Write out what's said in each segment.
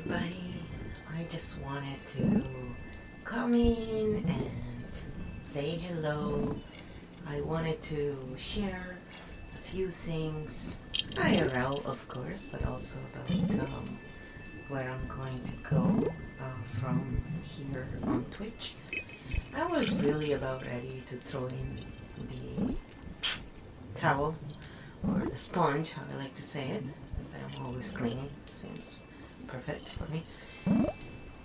Everybody. I just wanted to come in and say hello. I wanted to share a few things, IRL, of course, but also about um, where I'm going to go uh, from here on Twitch. I was really about ready to throw in the towel or the sponge, how I like to say it, as I'm always cleaning. It seems perfect for me.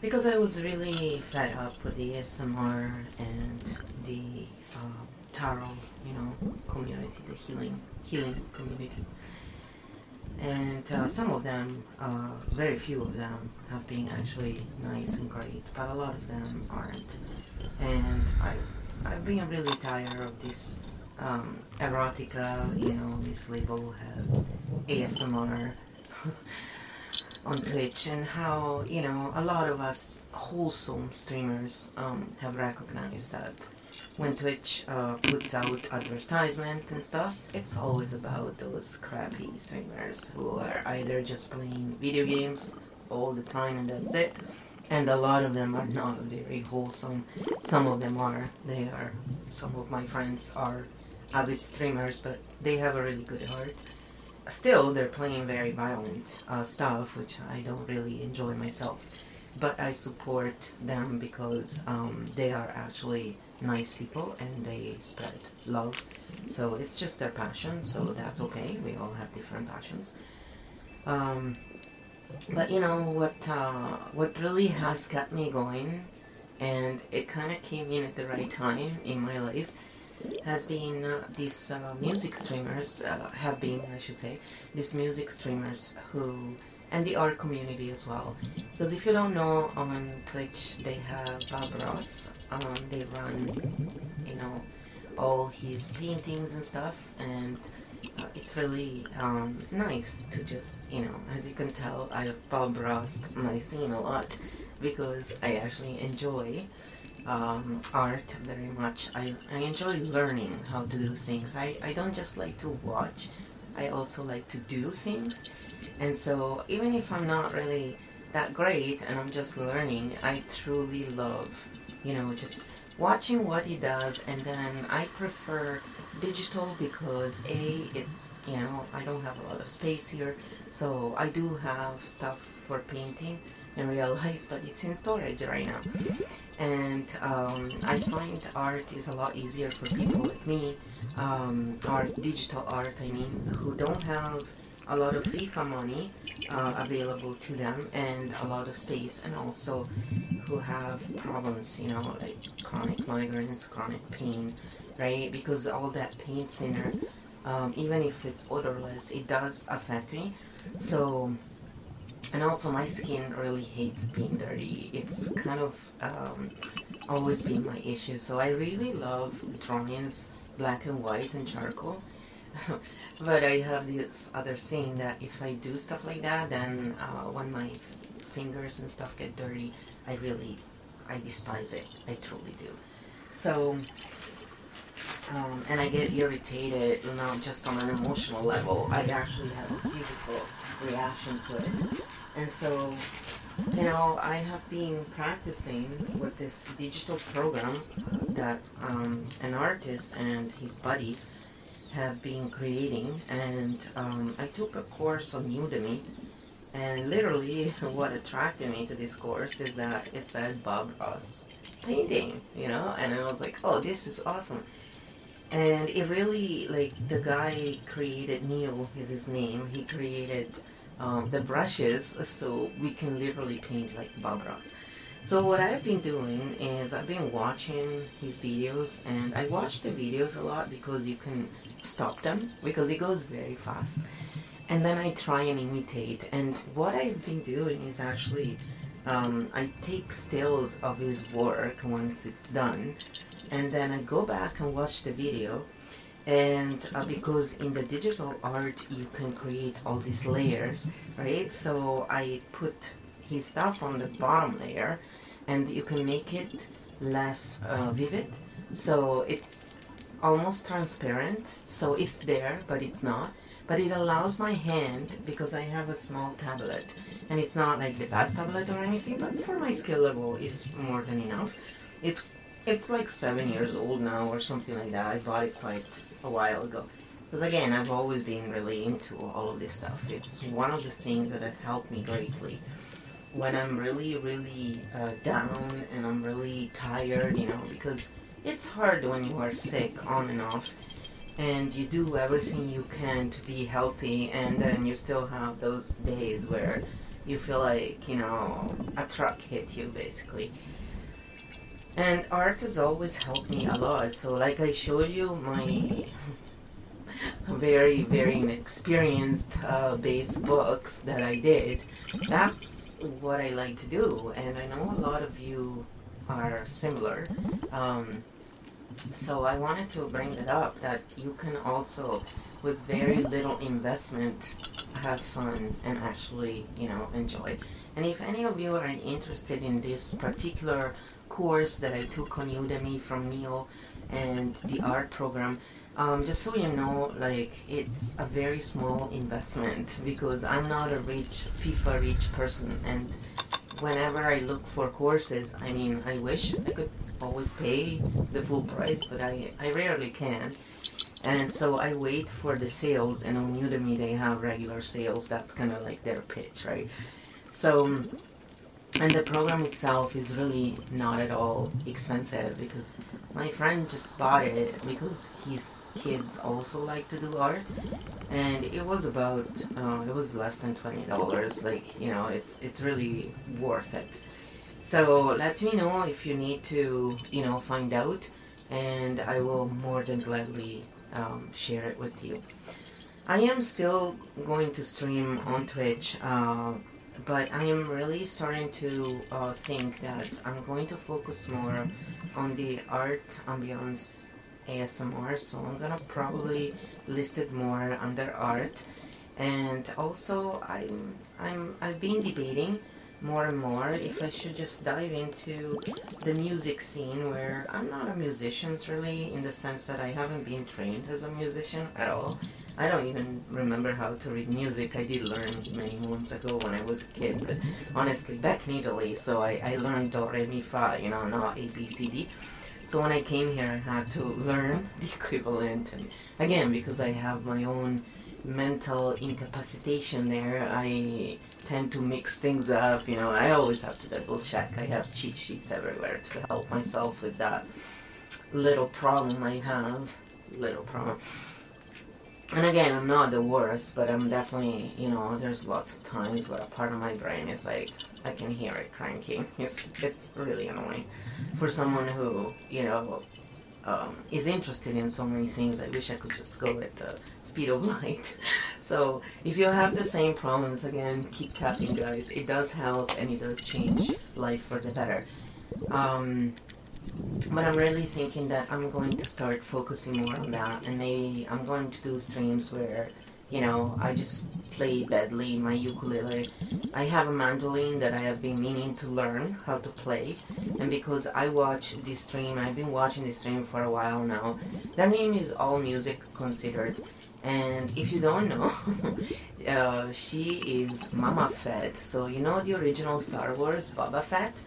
Because I was really fed up with the ASMR and the uh, tarot, you know, community, the healing healing community. And uh, some of them, uh, very few of them, have been actually nice and great, but a lot of them aren't. And I, I've been really tired of this um, erotica, you know, this label has ASMR on Twitch, and how, you know, a lot of us wholesome streamers um, have recognized that when Twitch uh, puts out advertisement and stuff, it's always about those crappy streamers who are either just playing video games all the time and that's it. And a lot of them are not very wholesome. Some of them are. They are. Some of my friends are avid streamers, but they have a really good heart. Still, they're playing very violent uh, stuff, which I don't really enjoy myself. But I support them because um, they are actually nice people and they spread love. So it's just their passion, so that's okay. We all have different passions. Um, but you know what? Uh, what really has kept me going, and it kind of came in at the right time in my life, has been uh, these uh, music streamers. Uh, have been, I should say, these music streamers who and the art community as well. Because if you don't know, on Twitch they have Bob Ross. Um, they run, you know, all his paintings and stuff, and uh, it's really um, nice to just, you know, as you can tell, I have Bob Ross my scene a lot because I actually enjoy um, art very much. I, I enjoy learning how to do things. I, I don't just like to watch, I also like to do things. And so, even if I'm not really that great and I'm just learning, I truly love, you know, just watching what he does. And then I prefer digital because A, it's, you know, I don't have a lot of space here. So, I do have stuff for painting in real life, but it's in storage right now. And um, I find art is a lot easier for people like me, um, art, digital art, I mean, who don't have a lot of FIFA money uh, available to them and a lot of space, and also who have problems, you know, like chronic migraines, chronic pain, right? Because all that paint thinner, um, even if it's odorless, it does affect me. So, and also my skin really hates being dirty. It's kind of um, always been my issue. So I really love drawings, black and white and charcoal. but I have this other saying that if I do stuff like that, then uh, when my fingers and stuff get dirty, I really, I despise it. I truly do. So, um, and I get irritated, not just on an emotional level. I actually have a physical reaction to it. And so, you know, I have been practicing with this digital program that um, an artist and his buddies have been creating, and um, I took a course on Udemy. And literally, what attracted me to this course is that it said Bob Ross painting, you know, and I was like, oh, this is awesome. And it really, like, the guy created, Neil is his name, he created um, the brushes so we can literally paint like Bob Ross. So what I've been doing is I've been watching his videos and I watch the videos a lot because you can stop them because it goes very fast. And then I try and imitate. And what I've been doing is actually um, I take stills of his work once it's done and then I go back and watch the video. And uh, because in the digital art you can create all these layers right? So I put his stuff on the bottom layer and you can make it less uh, vivid. So it's almost transparent. So it's there but it's not. But it allows my hand because I have a small tablet, and it's not like the best tablet or anything, but for my skill level, it's more than enough. It's it's like seven years old now or something like that. I bought it quite a while ago. Because again, I've always been really into all of this stuff. It's one of the things that has helped me greatly when I'm really, really uh, down and I'm really tired, you know, because it's hard when you are sick on and off and you do everything you can to be healthy and then you still have those days where you feel like, you know, a truck hit you basically. And art has always helped me a lot. So, like I showed you, my very, very inexperienced uh, base books that I did, that's what I like to do. And I know a lot of you are similar. Um, so, I wanted to bring it up that you can also, with very little investment, have fun and actually, you know, enjoy. And if any of you are interested in this particular course that I took on Udemy from Neil and the art program. Um, just so you know, like it's a very small investment because I'm not a rich FIFA rich person, and whenever I look for courses, I mean, I wish I could always pay the full price, but I I rarely can. And so I wait for the sales, and on Udemy they have regular sales. That's kind of like their pitch, right? So and the program itself is really not at all expensive because my friend just bought it because his kids also like to do art. And it was about uh, it was less than $20 like you know it's it's really worth it. So let me know if you need to you know find out and i will more than gladly um, share it with you. I am still going to stream on twitch uh, but I am really starting to uh, think that I'm going to focus more on the art ambience ASMR. So I'm gonna probably list it more under art, and also I'm I'm I've been debating more and more if I should just dive into the music scene where I'm not a musician really in the sense that I haven't been trained as a musician at all. I don't even remember how to read music. I did learn many months ago when I was a kid, but honestly, back in Italy, so I, I learned do, re, mi, fa, you know, not A, B, C, D. So when I came here, I had to learn the equivalent. And again, because I have my own mental incapacitation there, I tend to mix things up. You know, I always have to double check. I have cheat sheets everywhere to help myself with that little problem I have. Little problem and again, I'm not the worst, but I'm definitely, you know, there's lots of times where a part of my brain is like, I can hear it cranking. It's, it's really annoying. For someone who, you know, um, is interested in so many things, I wish I could just go at the speed of light. so, if you have the same problems, again, keep tapping, guys. It does help and it does change life for the better. Um, but I'm really thinking that I'm going to start focusing more on that, and maybe I'm going to do streams where, you know, I just play badly my ukulele. I have a mandolin that I have been meaning to learn how to play, and because I watch this stream, I've been watching this stream for a while now. Their name is All Music Considered, and if you don't know, uh, she is Mama Fett. So you know the original Star Wars Boba Fett.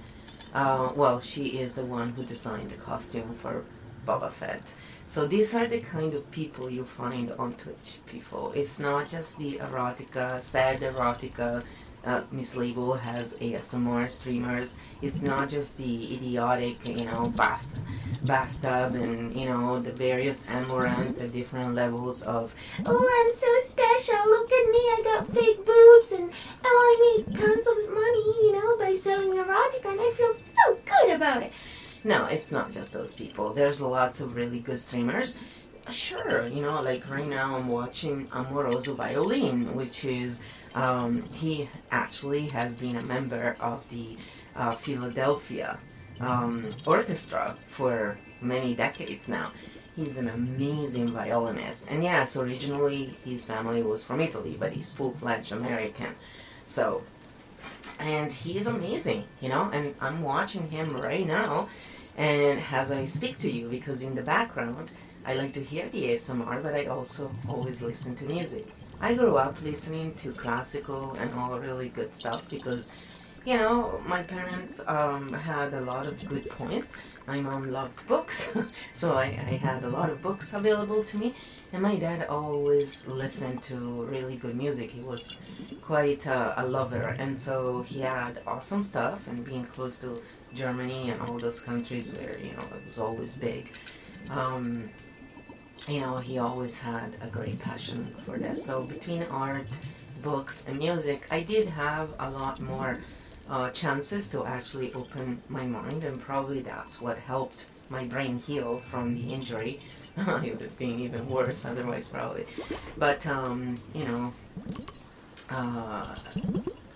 Uh, well, she is the one who designed the costume for Boba Fett. So these are the kind of people you find on Twitch. People, it's not just the erotica, sad erotica uh, Miss Label has ASMR streamers. It's not just the idiotic, you know, bath, bathtub and, you know, the various Amouranths at different levels of, oh, I'm so special, look at me, I got fake boobs, and oh, I made tons of money, you know, by selling erotica, and I feel so good about it. No, it's not just those people. There's lots of really good streamers. Sure, you know, like right now I'm watching Amoroso Violin, which is um, he actually has been a member of the uh, Philadelphia um, Orchestra for many decades now. He's an amazing violinist. And yes, originally his family was from Italy, but he's full fledged American. So, and he's amazing, you know, and I'm watching him right now. And as I speak to you, because in the background, I like to hear the ASMR, but I also always listen to music I grew up listening to classical and all really good stuff because, you know, my parents um, had a lot of good points. My mom loved books, so I, I had a lot of books available to me. And my dad always listened to really good music. He was quite a, a lover, and so he had awesome stuff. And being close to Germany and all those countries where you know it was always big. Um, you know, he always had a great passion for this. So between art, books, and music, I did have a lot more uh, chances to actually open my mind, and probably that's what helped my brain heal from the injury. it would have been even worse otherwise, probably. But um, you know, uh,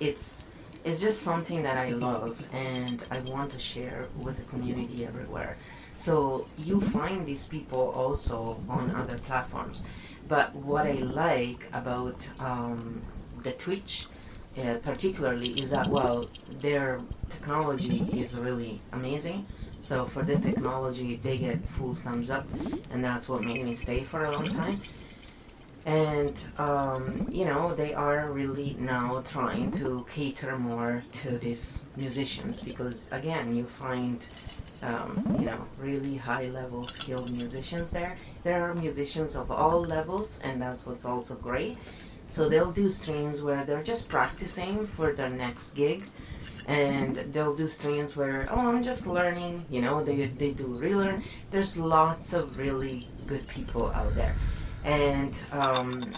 it's it's just something that I love, and I want to share with the community everywhere. So you find these people also on other platforms. But what I like about um, the Twitch, uh, particularly, is that well, their technology is really amazing. So for the technology, they get full thumbs up, and that's what made me stay for a long time. And um, you know, they are really now trying to cater more to these musicians because again, you find um, you know, really high level skilled musicians there. There are musicians of all levels, and that's what's also great. So they'll do streams where they're just practicing for their next gig, and they'll do streams where, oh, I'm just learning, you know, they, they do relearn. There's lots of really good people out there, and um,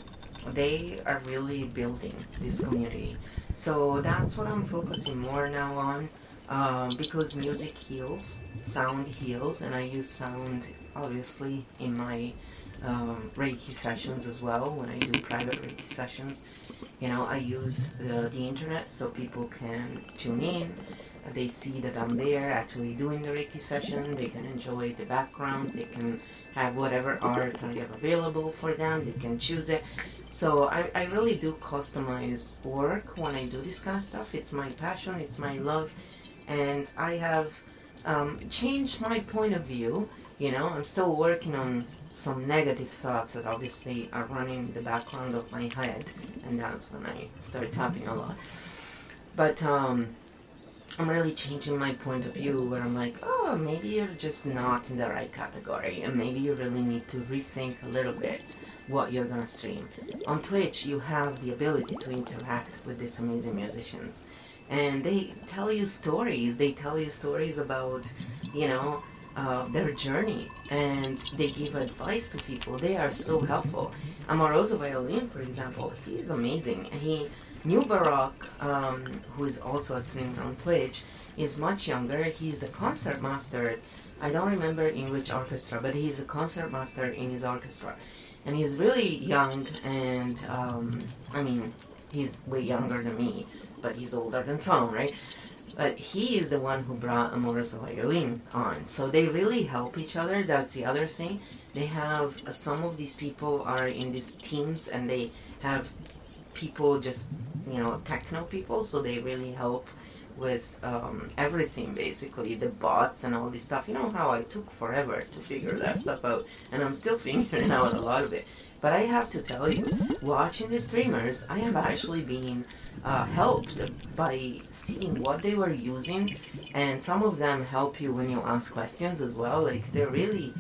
they are really building this community. So that's what I'm focusing more now on um, because music heals, sound heals, and I use sound obviously in my um, Reiki sessions as well. When I do private Reiki sessions, you know, I use the, the internet so people can tune in. They see that I'm there actually doing the Reiki session. They can enjoy the backgrounds. They can have whatever art I have available for them. They can choose it. So I, I really do customize work when I do this kind of stuff. It's my passion. It's my love and I have um, changed my point of view. You know, I'm still working on some negative thoughts that obviously are running in the background of my head, and that's when I start tapping a lot. But um, I'm really changing my point of view where I'm like, oh, maybe you're just not in the right category, and maybe you really need to rethink a little bit what you're gonna stream. On Twitch, you have the ability to interact with these amazing musicians and they tell you stories. They tell you stories about, you know, uh, their journey, and they give advice to people. They are so helpful. Amoroso Violin, for example, he is amazing. He New Baroque, um, who is also a streamer on Twitch, is much younger. He's a concert master. I don't remember in which orchestra, but he's a concert master in his orchestra, and he's really young. And um, I mean, he's way younger than me but he's older than some, right? But he is the one who brought Amoroso Violin on. So they really help each other. That's the other thing. They have uh, some of these people are in these teams and they have people just, you know, techno people. So they really help with um, everything basically the bots and all this stuff you know how i took forever to figure that stuff out and i'm still figuring out a lot of it but i have to tell you watching the streamers i have actually been uh, helped by seeing what they were using, and some of them help you when you ask questions as well. Like they're really,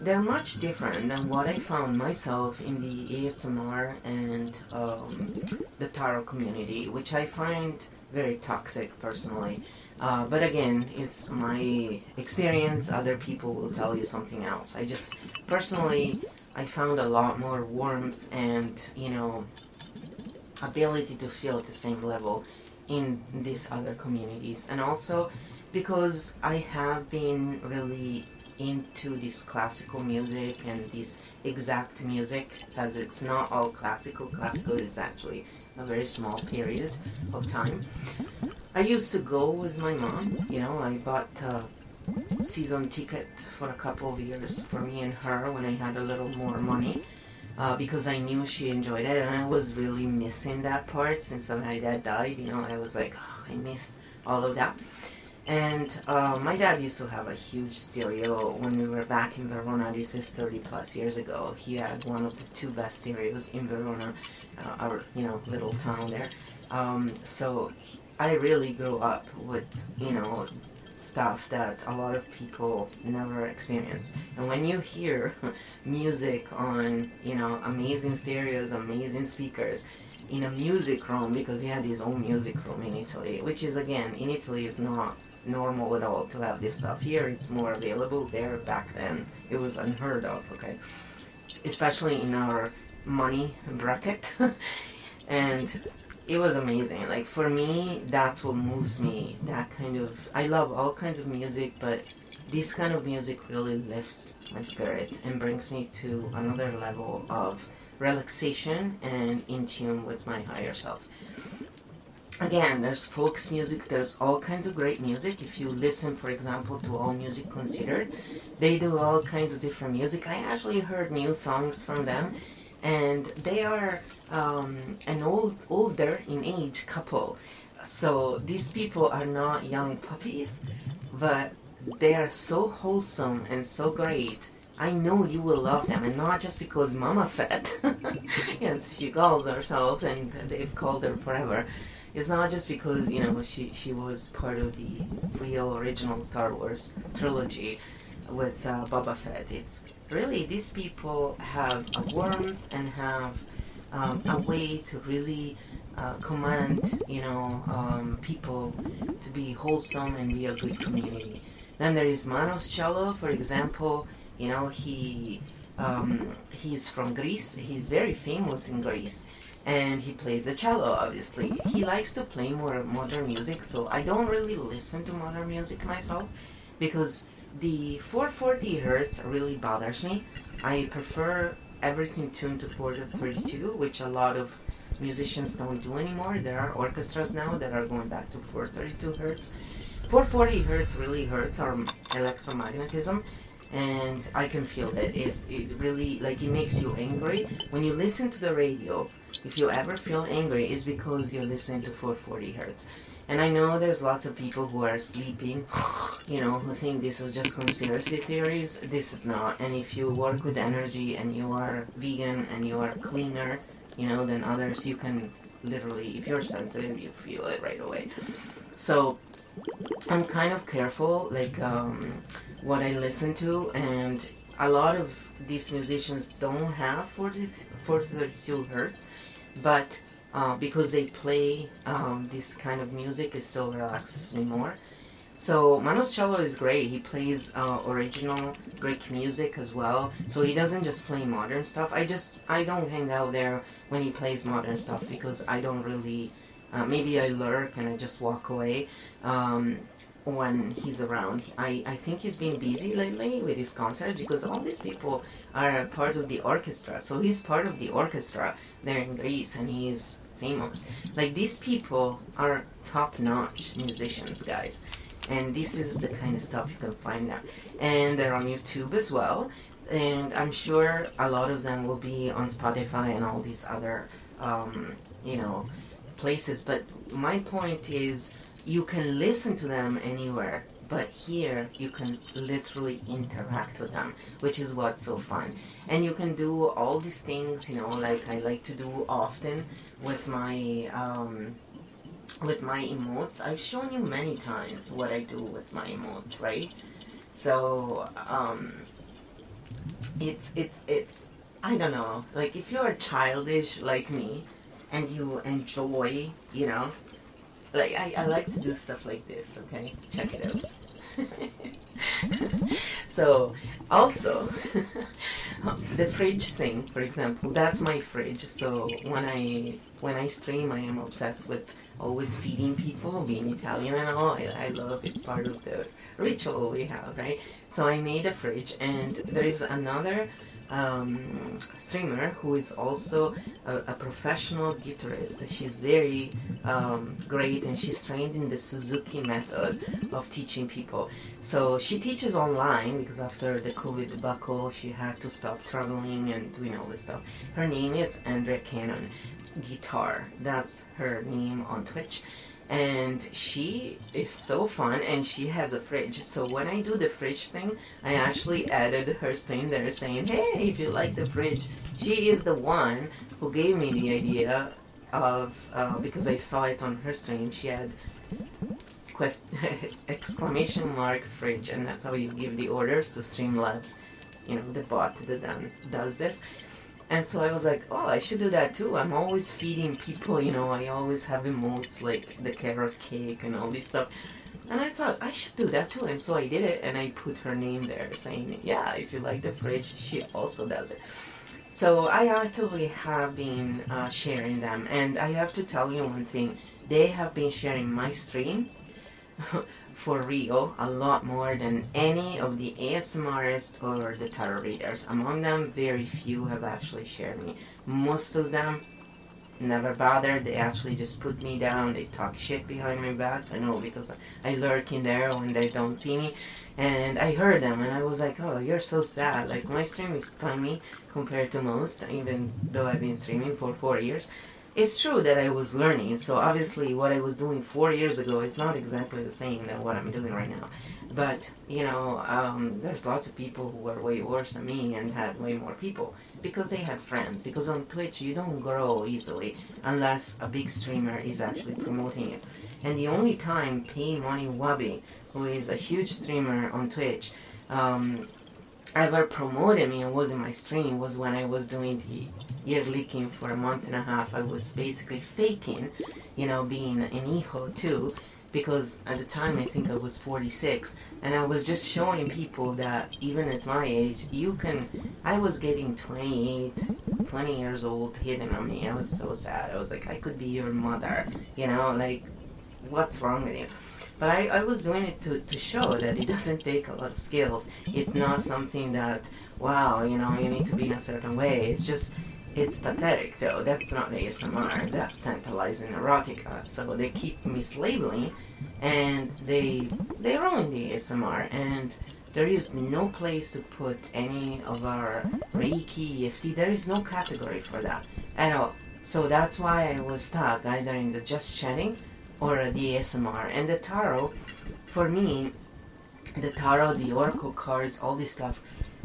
they're much different than what I found myself in the ASMR and um, the tarot community, which I find very toxic personally. Uh, but again, it's my experience. Other people will tell you something else. I just personally, I found a lot more warmth and you know ability to feel at the same level in these other communities. And also because I have been really into this classical music and this exact music because it's not all classical. Classical mm-hmm. is actually a very small period of time. I used to go with my mom you know I bought a season ticket for a couple of years for me and her when I had a little more money uh, because I knew she enjoyed it, and I was really missing that part since my dad died. You know, I was like, oh, I miss all of that. And uh, my dad used to have a huge stereo when we were back in Verona. This is 30 plus years ago. He had one of the two best stereos in Verona, uh, our you know little town there. Um, so he, I really grew up with you know stuff that a lot of people never experience. And when you hear music on you know amazing stereos, amazing speakers, in a music room because he had his own music room in Italy, which is again in Italy is not normal at all to have this stuff here. It's more available there. Back then, it was unheard of. Okay, especially in our money bracket, and it was amazing. Like for me, that's what moves me. That kind of I love all kinds of music, but this kind of music really lifts my spirit and brings me to another level of relaxation and in tune with my higher self. Again, there's folks music, there's all kinds of great music. If you listen, for example, to All Music Considered, they do all kinds of different music. I actually heard new songs from them, and they are um, an old, older in age couple. So these people are not young puppies, but they are so wholesome and so great I know you will love them, and not just because Mama fed. yes, she calls herself, and they've called her forever. It's not just because you know she she was part of the real original Star Wars trilogy with uh, Boba Fett. It's really these people have a warmth and have um, a way to really uh, command you know um, people to be wholesome and be a good community. Then there is Manos Cello, for example you know, he um, he's from Greece. He's very famous in Greece, and he plays the cello. Obviously, he likes to play more modern music. So I don't really listen to modern music myself because the 440 hertz really bothers me. I prefer everything tuned to 432, mm-hmm. which a lot of musicians don't do anymore. There are orchestras now that are going back to 432 hertz. 440 hertz really hurts our electromagnetism and I can feel it. It it really like it makes you angry when you listen to the radio. If you ever feel angry, it's because you're listening to 440 hertz. And I know there's lots of people who are sleeping, you know, who think this is just conspiracy theories. This is not. And if you work with energy and you are vegan and you are cleaner, you know, than others, you can literally, if you're sensitive, you feel it right away. So I'm kind of careful, like. Um, what I listen to, and a lot of these musicians don't have 40, 432 hertz, but uh, because they play um, this kind of music, it still relaxes me more. So Manos Cello is great. He plays uh, original Greek music as well. So he doesn't just play modern stuff. I just I don't hang out there when he plays modern stuff because I don't really. Uh, maybe I lurk and I just walk away. Um, when he's around. I, I think he's been busy lately with his concerts because all these people are part of the orchestra. So he's part of the orchestra there in Greece and he's famous. Like these people are top notch musicians, guys. And this is the kind of stuff you can find there. And they're on YouTube as well. And I'm sure a lot of them will be on Spotify and all these other, um, you know, places. But my point is you can listen to them anywhere but here you can literally interact with them which is what's so fun. And you can do all these things you know like i like to do often with my um, with my emotes. I've shown you many times what i do with my emotes right? So um, it's it's it's i don't know. Like if you're childish like me and you enjoy you know like I, I like to do stuff like this okay? Check it out. So also the fridge thing for example that's my fridge. So when i when i stream i am obsessed with always feeding people being italian and all. I, I love it's part of the ritual we have right? So i made a fridge and there's another um, streamer who is also a, a, professional guitarist. She's very um, great and she's trained in the Suzuki method of teaching people. So she teaches online because after the COVID debacle, she had to stop traveling and doing all this stuff. Her name is Andrea Cannon Guitar. That's her name on Twitch. And she is so fun and she has a fridge. So when i do the fridge thing i actually added her stream there saying hey if you like the fridge? She is the one who gave me the idea of uh, because i saw it on her stream she had quest exclamation mark fridge and that's how you give the orders to streamlabs. You know the bot that done, does this and so I was like, oh, I should do that too. I'm always feeding people, you know, I always have emotes like the carrot cake and all this stuff. And I thought I should do that too. And so I did it and I put her name there saying, yeah, if you like the fridge, she also does it. So I actively have been uh, sharing them. And I have to tell you one thing they have been sharing my stream for real a lot more than any of the ASMRists or the tarot readers. Among them, very few have actually shared me. Most of them never bothered. They actually just put me down. They talk shit behind my back. I know because I lurk in there when they don't see me. And I heard them and I was like, oh, you're so sad. Like, my stream is tiny compared to most, even though I've been streaming for four years it's true that I was learning. So obviously, what I was doing four years ago is not exactly the same than what I'm doing right now. But you know, um, there's lots of people who are way worse than me and had way more people because they had friends. Because on Twitch, you don't grow easily unless a big streamer is actually promoting it. And the only time PaymoneyWubby, who is a huge streamer on Twitch, um, ever promoted me it was in my stream was when I was doing the ear licking for a month and a half. I was basically faking, you know, being an Iho too, because at the time I think I was 46, and I was just showing people that even at my age, you can. I was getting 28, 20 years old hitting on me. I was so sad. I was like, I could be your mother, you know, like, what's wrong with you? But I, I was doing it to, to show that it doesn't take a lot of skills. It's not something that, wow, you know, you need to be in a certain way. It's just, it's pathetic though. That's not ASMR. That's tantalizing erotica. Uh, so they keep mislabeling and they they ruin the ASMR and there is no place to put any of our Reiki, EFT. There is no category for that at all. So that's why I was stuck either in the just chatting or the ASMR. And the tarot, for me, the tarot, the oracle cards, all this stuff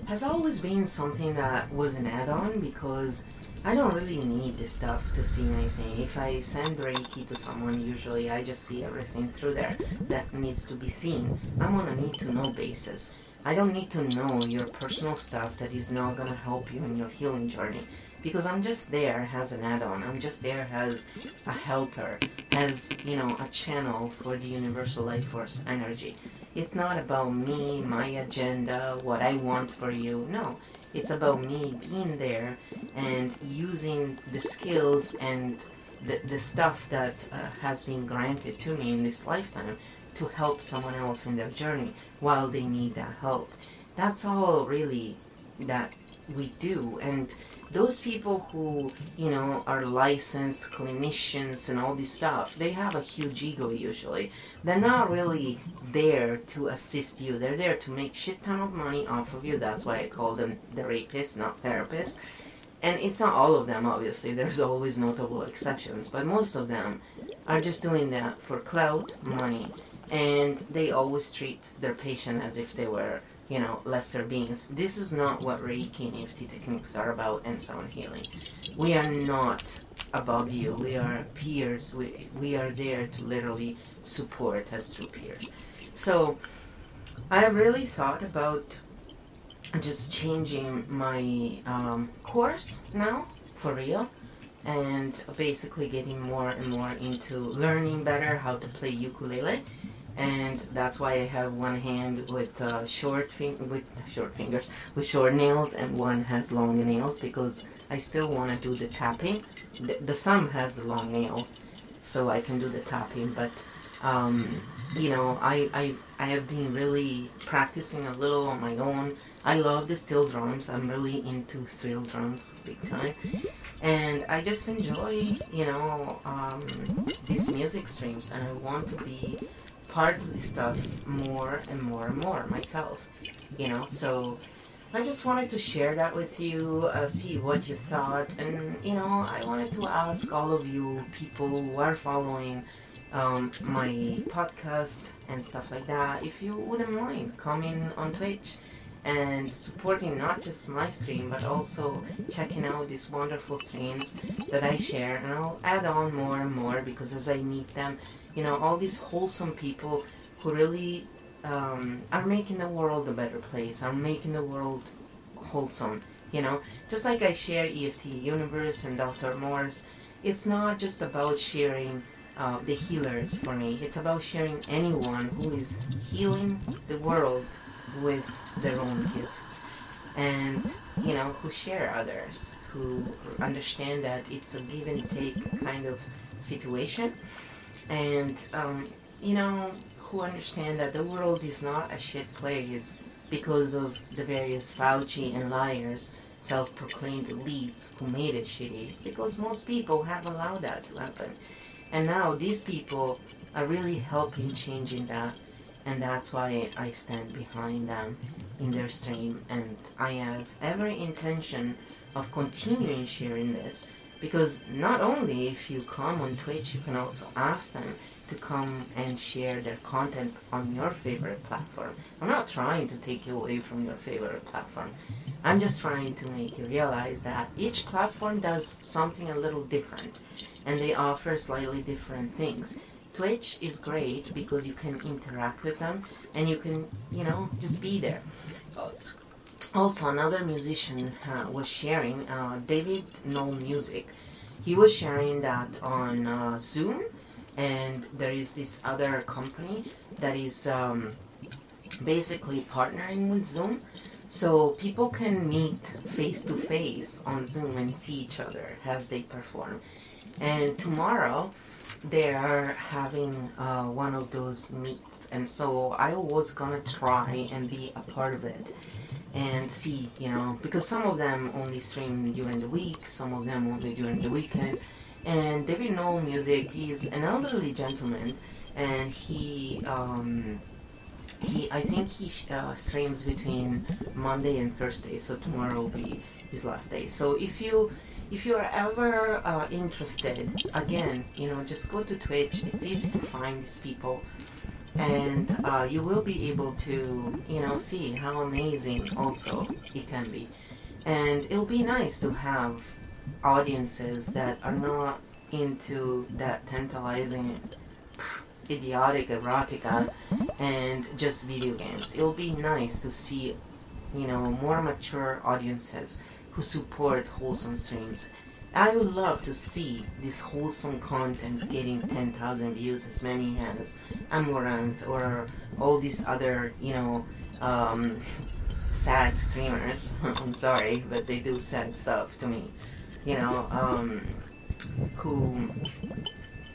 has always been something that was an add-on because I don't really need this stuff to see anything. If I send Reiki to someone, usually I just see everything through there that needs to be seen. I'm on a need to know basis. I don't need to know your personal stuff that is not going to help you in your healing journey because I'm just there as an add-on. I'm just there as a helper, as you know, a channel for the universal life force energy. It's not about me, my agenda, what I want for you. No, it's about me being there and using the skills and the, the stuff that uh, has been granted to me in this lifetime to help someone else in their journey while they need that help. That's all really that we do and those people who you know are licensed clinicians and all this stuff they have a huge ego usually. They're not really there to assist you. They're there to make shit ton of money off of you. That's why i call them the rapists not therapists. And it's not all of them obviously. There's always notable exceptions. But most of them are just doing that for clout money. And they always treat their patient as if they were you know, lesser beings. This is not what Reiki and EFT techniques are about and sound healing. We are not above you. We are peers. We, we are there to literally support as true peers. So I really thought about just changing my um, course now for real and basically getting more and more into learning better how to play ukulele and that's why I have one hand with uh, short fin- with short fingers with short nails and one has long nails because I still want to do the tapping. The, the thumb has the long nail, so I can do the tapping. But um, you know, I, I I have been really practicing a little on my own. I love the steel drums. I'm really into steel drums big time, and I just enjoy you know um, these music streams, and I want to be part of this stuff more and more and more myself, you know. So I just wanted to share that with you, uh, see what you thought, and you know, I wanted to ask all of you people who are following um, my podcast and stuff like that, if you wouldn't mind coming on Twitch and supporting not just my stream but also checking out these wonderful streams that I share and I'll add on more and more because as I meet them you know all these wholesome people who really um, are making the world a better place are making the world wholesome you know just like I share EFT Universe and Dr. Morse it's not just about sharing uh, the healers for me it's about sharing anyone who is healing the world with their own gifts. And you know who share others who understand that it's a give and take kind of situation. And um, you know who understand that the world is not a shit place because of the various Fauci and liars self-proclaimed elites who made it shitty. It's because most people have allowed that to happen. And now these people are really helping changing that and that's why I stand behind them in their stream and I have every intention of continuing sharing this because not only if you come on Twitch you can also ask them to come and share their content on your favorite platform. I'm not trying to take you away from your favorite platform. I'm just trying to make you realize that each platform does something a little different and they offer slightly different things. Twitch is great because you can interact with them and you can, you know, just be there. Also, another musician uh, was sharing, uh, David Knoll Music. He was sharing that on uh, Zoom, and there is this other company that is um, basically partnering with Zoom. So people can meet face to face on Zoom and see each other as they perform. And tomorrow, they are having uh, one of those meets, and so I was gonna try and be a part of it and see, you know, because some of them only stream during the week, some of them only during the weekend. And David Knoll Music, is an elderly gentleman, and he, um, he, I think he uh, streams between Monday and Thursday, so tomorrow will be his last day. So if you if you're ever uh, interested, again, you know, just go to Twitch. It's easy to find these people, and uh, you will be able to, you know, see how amazing also it can be. And it'll be nice to have audiences that are not into that tantalizing, idiotic erotica and just video games. It'll be nice to see, you know, more mature audiences who support wholesome streams. I would love to see this wholesome content getting 10,000 views as many as Amouranth or all these other, you know, um, sad streamers. I'm sorry, but they do sad stuff to me. You know, um, who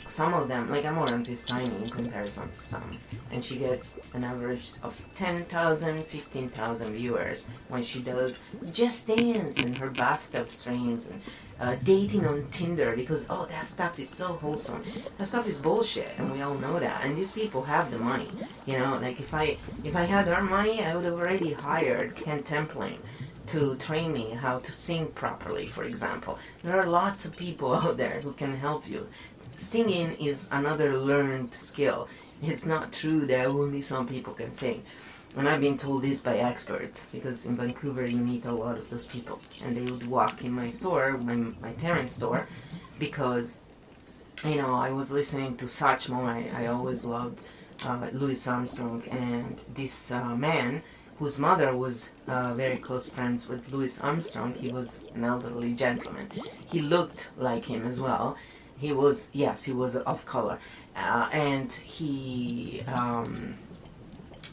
some of them, like Amouranth is tiny in comparison to some, and she gets an average of 10,000, 15,000 viewers when she does Just Dance and her bathtub streams and uh, dating on Tinder because, oh, that stuff is so wholesome. That stuff is bullshit, and we all know that. And these people have the money, you know. Like if I if I had her money, I would have already hired Ken Tamplin to train me how to sing properly, for example. There are lots of people out there who can help you singing is another learned skill. It's not true that only some people can sing. And I've been told this by experts because in Vancouver you meet a lot of those people, and they would walk in my store, my my parents' store, because you know I was listening to Satchmo. I, I always loved uh, Louis Armstrong, and this uh, man whose mother was uh, very close friends with Louis Armstrong. He was an elderly gentleman. He looked like him as well, he was yes, he was of color, uh, and he. Um,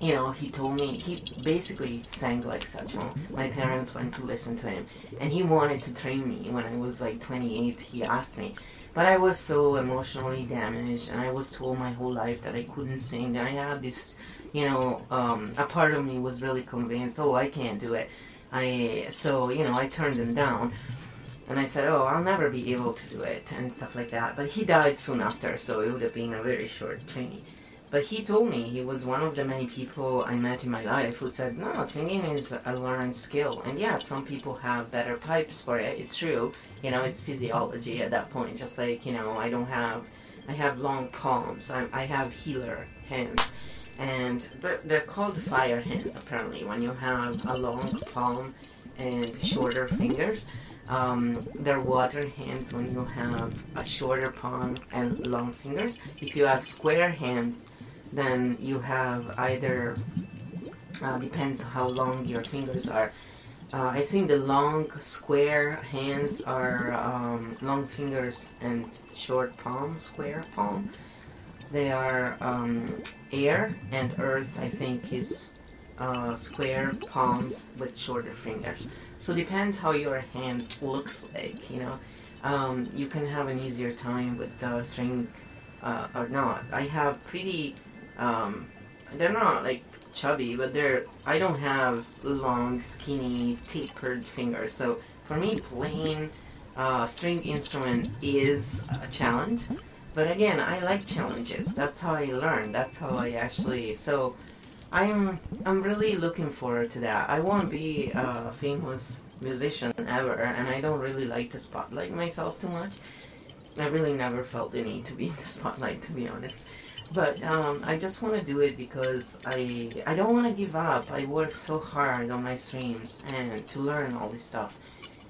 you know, he told me he basically sang like Satchmo. My parents went to listen to him, and he wanted to train me when I was like 28. He asked me, but I was so emotionally damaged, and I was told my whole life that I couldn't sing. And I had this, you know, um, a part of me was really convinced, oh, I can't do it. I so you know I turned him down. And I said, oh, I'll never be able to do it, and stuff like that. But he died soon after, so it would have been a very short training. But he told me he was one of the many people I met in my life who said, no, singing is a learned skill. And yeah, some people have better pipes for it. It's true. You know, it's physiology at that point. Just like, you know, I don't have I have long palms. I, I have healer hands, and they're, they're called fire hands apparently. When you have a long palm and shorter fingers, um, they're water hands when you have a shorter palm and long fingers. If you have square hands, then you have either uh, depends how long your fingers are. Uh, I think the long square hands are um, long fingers and short palm, square palm. They are um, air and earth. I think is uh, square palms with shorter fingers. So it depends how your hand looks like. You know, um, you can have an easier time with the string uh, or not. I have pretty. Um, they're not like chubby, but they're I don't have long, skinny, tapered fingers. So for me, playing uh, string instrument is a challenge. But again, I like challenges. That's how I learn. That's how I actually. So I'm I'm really looking forward to that. I won't be a famous musician ever, and I don't really like to spotlight myself too much. I really never felt the need to be in the spotlight, to be honest. But um, I just want to do it because I I don't want to give up. I work so hard on my streams and to learn all this stuff,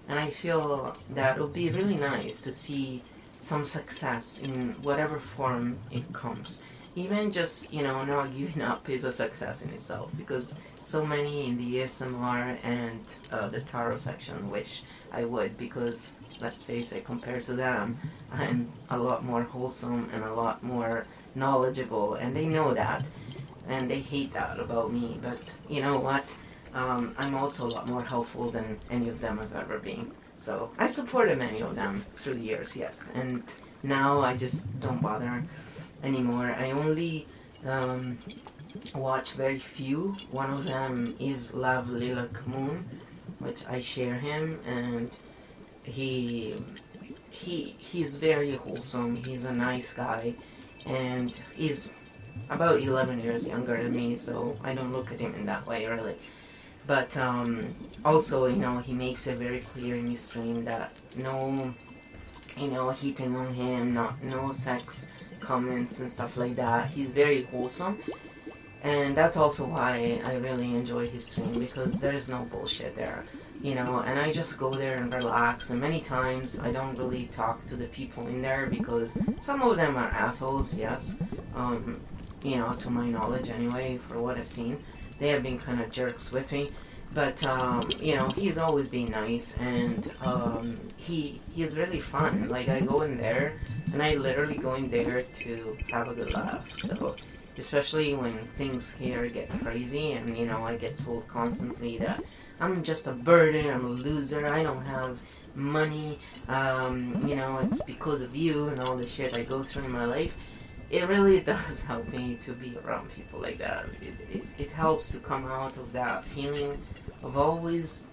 and I feel that it would be really nice to see some success in whatever form it comes. Even just you know not giving up is a success in itself because so many in the ASMR and uh, the tarot section wish I would because let's face it, compared to them, I'm a lot more wholesome and a lot more knowledgeable, and they know that, and they hate that about me. But you know what? Um, I'm also a lot more helpful than any of them have ever been. So I supported many of them through the years, yes. And now I just don't bother anymore. I only um, watch very few. One of them is Love Lilac Moon, which I share him, and he he he's very wholesome. He's a nice guy and he's about 11 years younger than me, so I don't look at him in that way really. But um, also, you know, he makes it very clear in his stream that no, you know, hitting on him, not no sex comments and stuff like that. He's very wholesome, and that's also why I really enjoy his stream because there's no bullshit there you know, and I just go there and relax. And many times I don't really talk to the people in there because some of them are assholes, yes, um, you know, to my knowledge anyway, for what I've seen. They have been kind of jerks with me. But, um, you know, he's always been nice and um, he, he is really fun. Like, I go in there and I literally go in there to have a good laugh. So, especially when things here get crazy and, you know, I get told constantly that I'm just a burden. I'm a loser. I don't have money. Um, you know, it's because of you and all the shit I go through in my life. It really does help me to be around people like that. It, it, it helps to come out of that feeling of always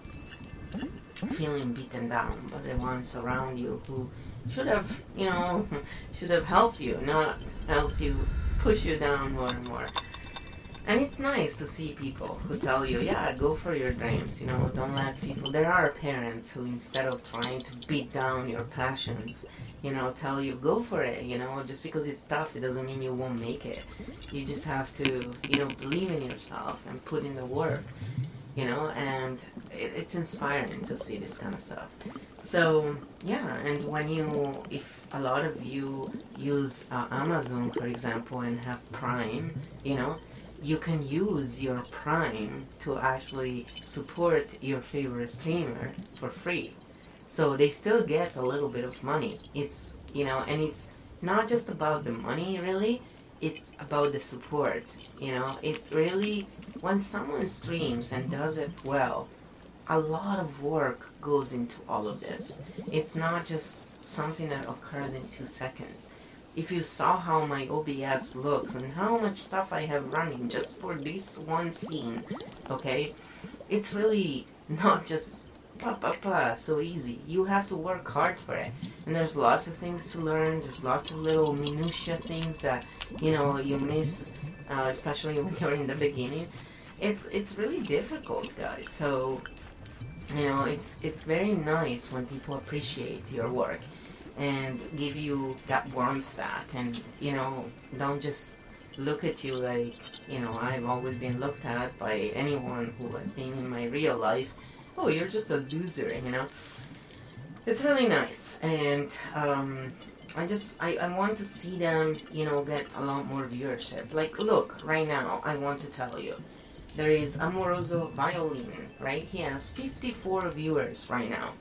feeling beaten down by the ones around you who should have, you know, should have helped you, not helped you push you down more and more. And it's nice to see people who tell you, yeah, go for your dreams, you know, don't let people. There are parents who, instead of trying to beat down your passions, you know, tell you, go for it, you know, just because it's tough, it doesn't mean you won't make it. You just have to, you know, believe in yourself and put in the work, you know, and it, it's inspiring to see this kind of stuff. So, yeah, and when you, if a lot of you use uh, Amazon, for example, and have Prime, you know, you can use your Prime to actually support your favorite streamer for free. So they still get a little bit of money. It's, you know, and it's not just about the money really, it's about the support. You know, it really, when someone streams and does it well, a lot of work goes into all of this. It's not just something that occurs in two seconds if you saw how my OBS looks and how much stuff I have running just for this one scene, okay, it's really not just so easy. You have to work hard for it, and there's lots of things to learn. There's lots of little minutia things that you know you miss, uh, especially when you're in the beginning. It's it's really difficult, guys. So you know it's it's very nice when people appreciate your work and give you that warmth back. And, you know, don't just look at you like, you know, I've always been looked at by anyone who has been in my real life. Oh, you're just a loser, you know? It's really nice. And, um, I just I, I want to see them, you know, get a lot more viewership. Like, look, right now, I want to tell you, there is Amoroso Violin, right? He has 54 viewers right now.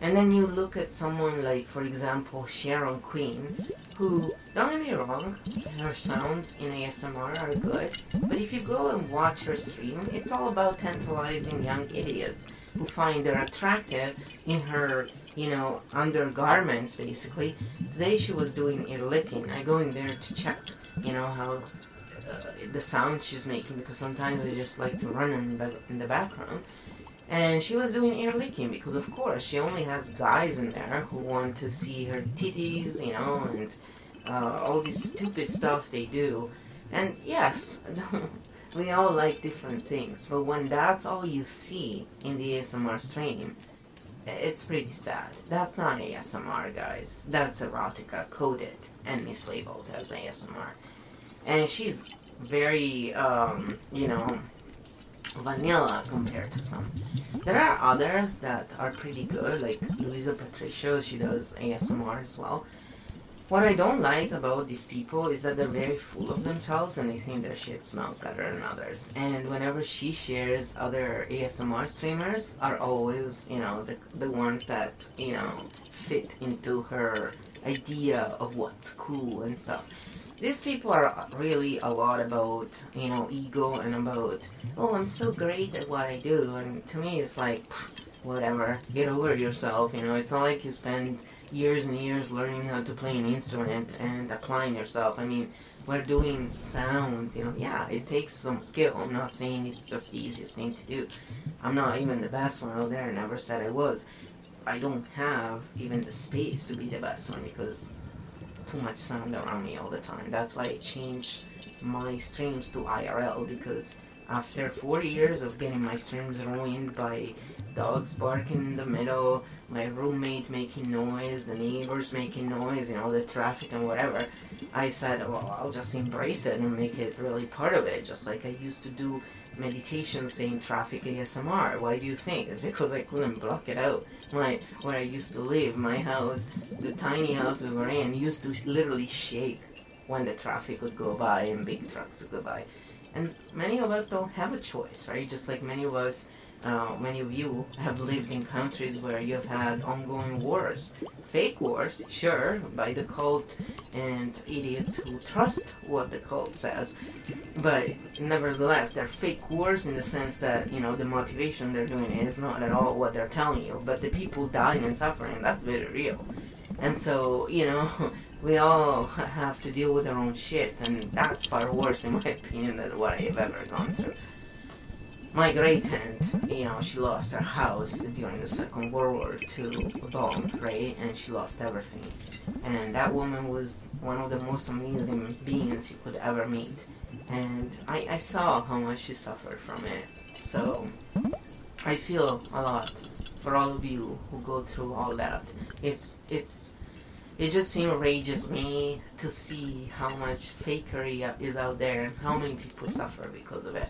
And then you look at someone like, for example, Sharon Queen, who, don't get me wrong, her sounds in ASMR are good, but if you go and watch her stream, it's all about tantalizing young idiots who find her attractive in her, you know, undergarments, basically. Today she was doing ear licking. I go in there to check, you know, how uh, the sounds she's making because sometimes they just like to run in the, in the background. And she was doing ear licking because, of course, she only has guys in there who want to see her titties, you know, and uh, all this stupid stuff they do. And yes, we all like different things, but when that's all you see in the ASMR stream, it's pretty sad. That's not ASMR, guys. That's erotica coded and mislabeled as ASMR. And she's very, um, you know, vanilla compared to some. There are others that are pretty good, like Luisa Patricio, she does ASMR as well. What I don't like about these people is that they're very full of themselves and they think their shit smells better than others. And whenever she shares, other ASMR streamers are always, you know, the, the ones that, you know, fit into her idea of what's cool and stuff. These people are really a lot about you know ego and about oh i'm so great at what i do. And to me it's like whatever. Get over yourself. You know it's not like you spend years and years learning how to play an instrument and applying yourself. I mean we're doing sounds you know yeah it takes some skill. I'm not saying it's just the easiest thing to do. I'm not even the best one out there. Never said i was. I don't have even the space to be the best one because too much sound around me all the time. That's why I changed my streams to IRL because after four years of getting my streams ruined by dogs barking in the middle, my roommate making noise, the neighbors making noise, you know, the traffic and whatever, I said, well, I'll just embrace it and make it really part of it, just like I used to do meditation saying traffic ASMR. Why do you think? It's because I couldn't block it out. My where I used to live, my house, the tiny house we were in, used to literally shake when the traffic would go by and big trucks would go by. And many of us don't have a choice, right? Just like many of us uh, many of you have lived in countries where you've had ongoing wars. Fake wars, sure, by the cult and idiots who trust what the cult says, but nevertheless, they're fake wars in the sense that, you know, the motivation they're doing is not at all what they're telling you, but the people dying and suffering, that's very real. And so, you know, we all have to deal with our own shit, and that's far worse, in my opinion, than what I've ever gone through my great aunt, you know, she lost her house during the Second World War to a bomb, right? And she lost everything. And that woman was one of the most amazing beings you could ever meet. And I, I saw how much she suffered from it. So I feel a lot for all of you who go through all that. It's it's it just enrages me to see how much fakery is out there and how many people suffer because of it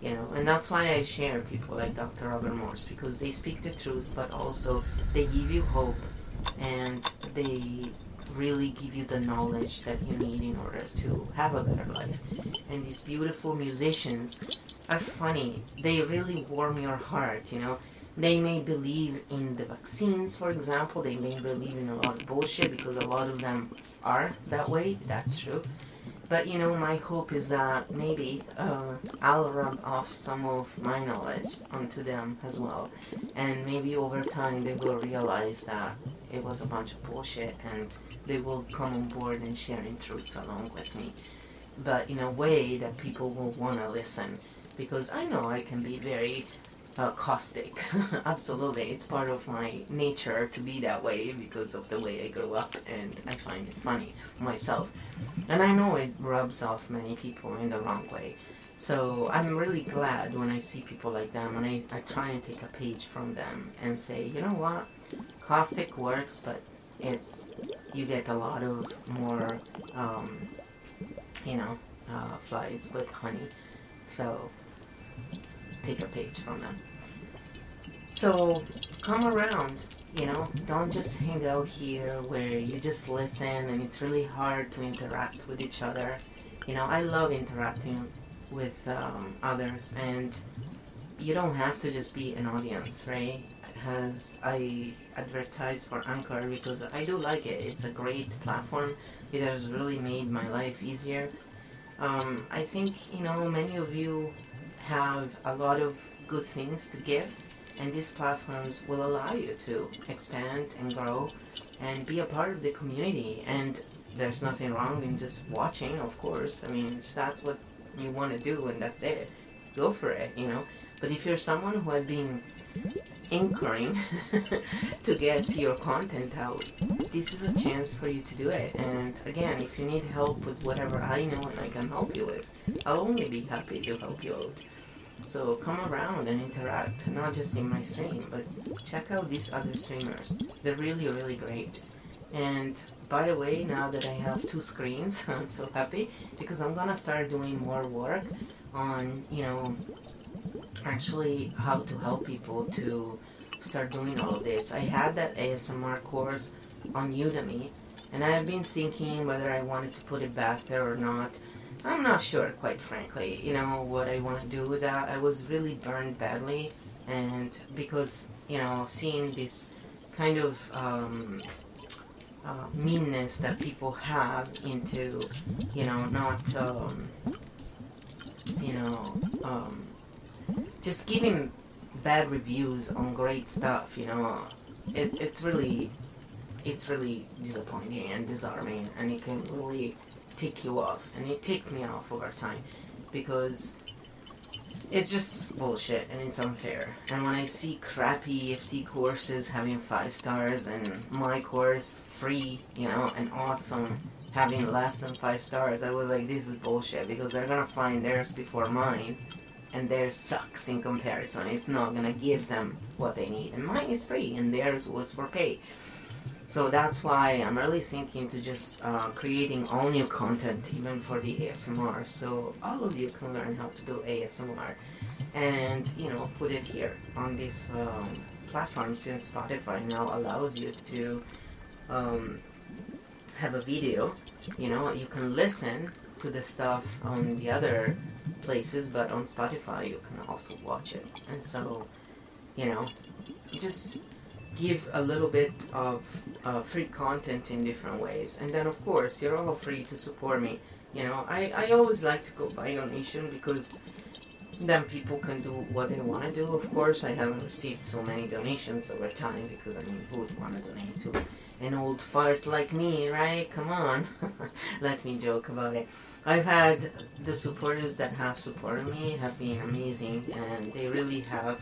you know? And that's why i share people like dr robert morse because they speak the truth but also they give you hope and they really give you the knowledge that you need in order to have a better life. And these beautiful musicians are funny. They really warm your heart you know they may believe in the vaccines for example. They may believe in a lot of bullshit because a lot of them are that way. That's true. But you know, my hope is that maybe uh, I'll rub off some of my knowledge onto them as well, and maybe over time they will realize that it was a bunch of bullshit, and they will come on board and sharing truths along with me, but in a way that people will want to listen, because I know I can be very uh, caustic. Absolutely, it's part of my nature to be that way because of the way I grew up, and I find it funny myself. And I know it rubs off many people in the wrong way. So I'm really glad when I see people like them, and I, I try and take a page from them and say, you know what, caustic works, but it's you get a lot of more, um, you know, uh, flies with honey. So take a page from them. So come around, you know, don't just hang out here where you just listen and it's really hard to interact with each other. You know, I love interacting with um, others and you don't have to just be an audience, right? As I advertise for Anchor because I do like it. It's a great platform. It has really made my life easier. Um, I think, you know, many of you have a lot of good things to give, and these platforms will allow you to expand and grow and be a part of the community. And there's nothing wrong in just watching, of course. I mean, that's what you want to do, and that's it. Go for it, you know. But if you're someone who has been anchoring to get your content out, this is a chance for you to do it. And again, if you need help with whatever I know and I can help you with, I'll only be happy to help you out. So come around and interact, not just in my stream, but check out these other streamers. They're really, really great. And by the way, now that I have two screens, I'm so happy because I'm gonna start doing more work on, you know, actually how to help people to start doing all of this. I had that ASMR course on Udemy, and I have been thinking whether I wanted to put it back there or not. I'm not sure, quite frankly, you know, what I want to do with that. I was really burned badly, and because, you know, seeing this kind of um, uh, meanness that people have into, you know, not, um, you know, um, just giving bad reviews on great stuff, you know, it, it's really, it's really disappointing and disarming, and it can really tick you off, and it ticked me off over time, because it's just bullshit and it's unfair. And when I see crappy EFT courses having five stars and my course free, you know, and awesome having less than five stars, I was like, this is bullshit because they're gonna find theirs before mine and theirs sucks in comparison. It's not gonna give them what they need. And mine is free, and theirs was for pay. So that's why I'm really thinking to just uh, creating all new content, even for the ASMR. So all of you can learn how to do ASMR, and you know, put it here on this um, platform. Since Spotify now allows you to um, have a video, you know, you can listen to the stuff on the other places, but on Spotify you can also watch it. And so, you know, just give a little bit of uh, free content in different ways. And then, of course, you're all free to support me. You know, I, I always like to go by donation because then people can do what they want to do. Of course, I haven't received so many donations over time because, I mean, who would want to donate to an old fart like me, right? Come on. Let me joke about it. I've had the supporters that have supported me have been amazing, and they really have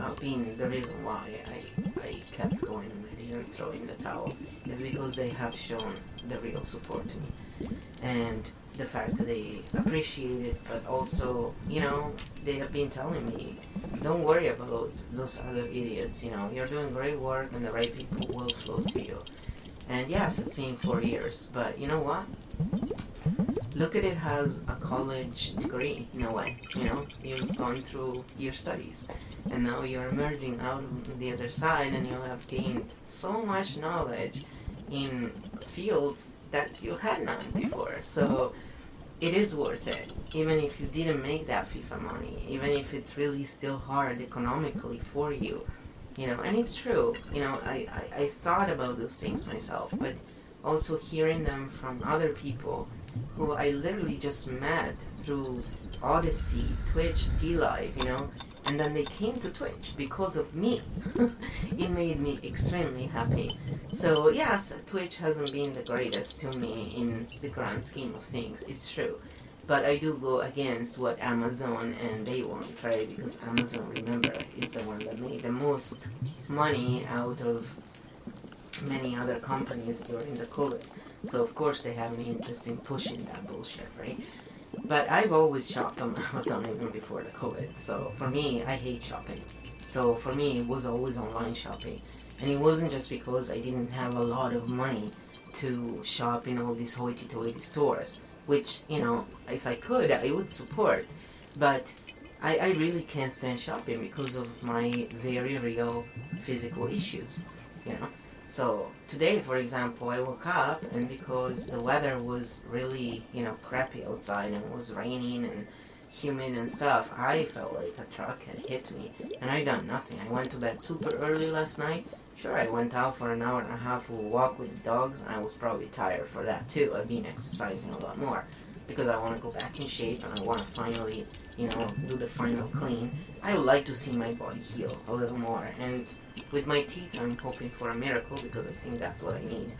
uh, been the reason why I, I kept going and I didn't throw in the towel is because they have shown the real support to me, and the fact that they appreciate it, but also, you know, they have been telling me, don't worry about those other idiots, you know, you're doing great work and the right people will flow to you. And yes, it's been four years, but you know what? Look at it as a college degree in a way. You know, you've gone through your studies, and now you're emerging out of the other side, and you'll have gained so much knowledge in fields that you had not before. So it is worth it, even if you didn't make that FIFA money, even if it's really still hard economically for you. You know, and it's true. You know, I, I, I thought about those things myself, but also hearing them from other people who I literally just met through Odysee, Twitch, DLive, you know, and then they came to Twitch because of me. it made me extremely happy. So yes, Twitch hasn't been the greatest to me in the grand scheme of things. It's true. But I do go against what Amazon and they want, right? Because Amazon, remember, is the one that made the most money out of many other companies during the COVID. So of course they have an interest in pushing that bullshit, right? But I've always shopped on Amazon even before the COVID. So for me, I hate shopping. So for me, it was always online shopping. And it wasn't just because I didn't have a lot of money to shop in all these hoity-toity stores, which, you know, if I could, I would support. But I, I really can't stand shopping because of my very real physical issues, you know. So today, for example, I woke up and because the weather was really, you know, crappy outside and it was raining and humid and stuff, I felt like a truck had hit me and I done nothing. I went to bed super early last night. Sure, I went out for an hour and a half a walk with the dogs and I was probably tired for that too. I've been exercising a lot more because I want to go back in shape and I want to finally you know, do the final clean. I would like to see my body heal a little more. And with my teeth, I'm hoping for a miracle because I think that's what I need.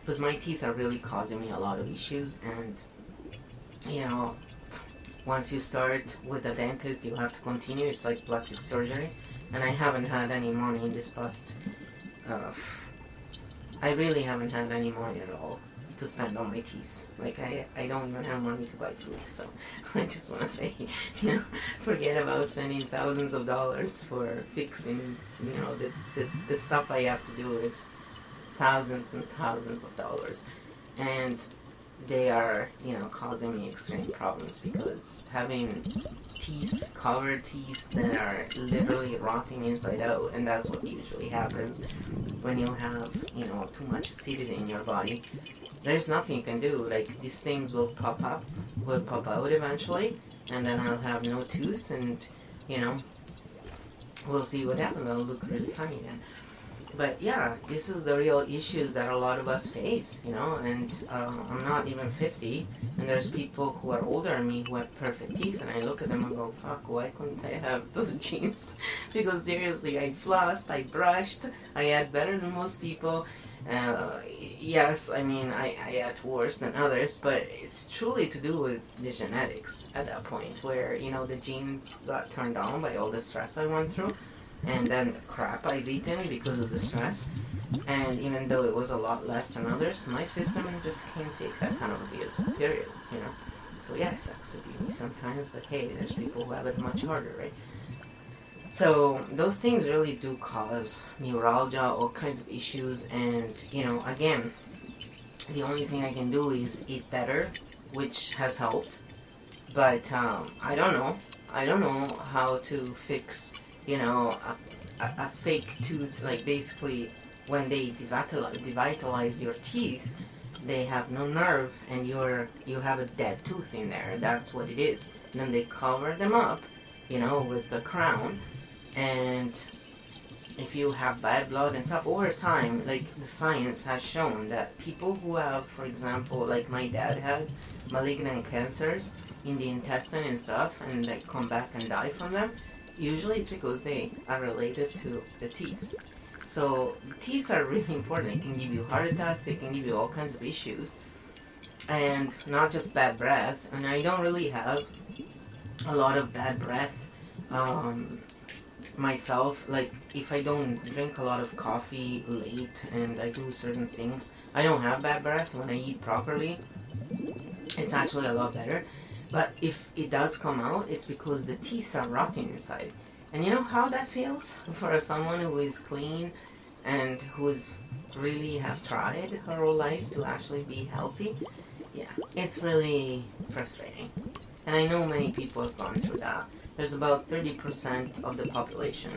Because my teeth are really causing me a lot of issues. And, you know, once you start with the dentist, you have to continue. It's like plastic surgery. And I haven't had any money in this past. Uh, I really haven't had any money at all to spend on my teeth. Like I, I don't even have money to buy food, so I just want to say, you know, forget about spending thousands of dollars for fixing, you know, the, the, the stuff I have to do is thousands and thousands of dollars, and they are, you know, causing me extreme problems because having teeth, covered teeth that are literally rotting inside out, and that's what usually happens when you have, you know, too much acidity in your body there's nothing you can do. Like these things will pop up, will pop out eventually, and then I'll have no tooth, and you know, we'll see what happens. I'll look really funny then. But yeah, this is the real issues that a lot of us face, you know. And uh, I'm not even 50, and there's people who are older than me who have perfect teeth, and I look at them and go, "Fuck, why couldn't I have those genes?" because seriously, I flossed, I brushed, I had better than most people, uh, yes, I mean, I, I act worse than others, but it's truly to do with the genetics at that point where, you know, the genes got turned on by all the stress I went through and then the crap I've eaten because of the stress. And even though it was a lot less than others, my system just can't take that kind of abuse, period, you know. So yeah, it sucks to be me sometimes, but hey, there's people who have it much harder, right? So those things really do cause neuralgia, all kinds of issues, and you know, again, the only thing I can do is eat better, which has helped. But um, I don't know. I don't know how to fix, you know, a, a, fake tooth. Like basically, when they devitalize, devitalize your teeth, they have no nerve, and you're you have a dead tooth in there. That's what it is. And then they cover them up, you know, with the crown and if you have bad blood and stuff over time like the science has shown that people who have for example like my dad had malignant cancers in the intestine and stuff and they come back and die from them usually it's because they are related to the teeth. So teeth are really important. They can give you heart attacks they can give you all kinds of issues. And not just bad breath and i don't really have a lot of bad breath um, myself like if i don't drink a lot of coffee late and i do certain things i don't have bad breath when i eat properly it's actually a lot better. But if it does come out it's because the teeth are rotting inside. And you know how that feels for someone who is clean and who's really have tried her whole life to actually be healthy? Yeah it's really frustrating. And i know many people have gone through that there's about 30% of the population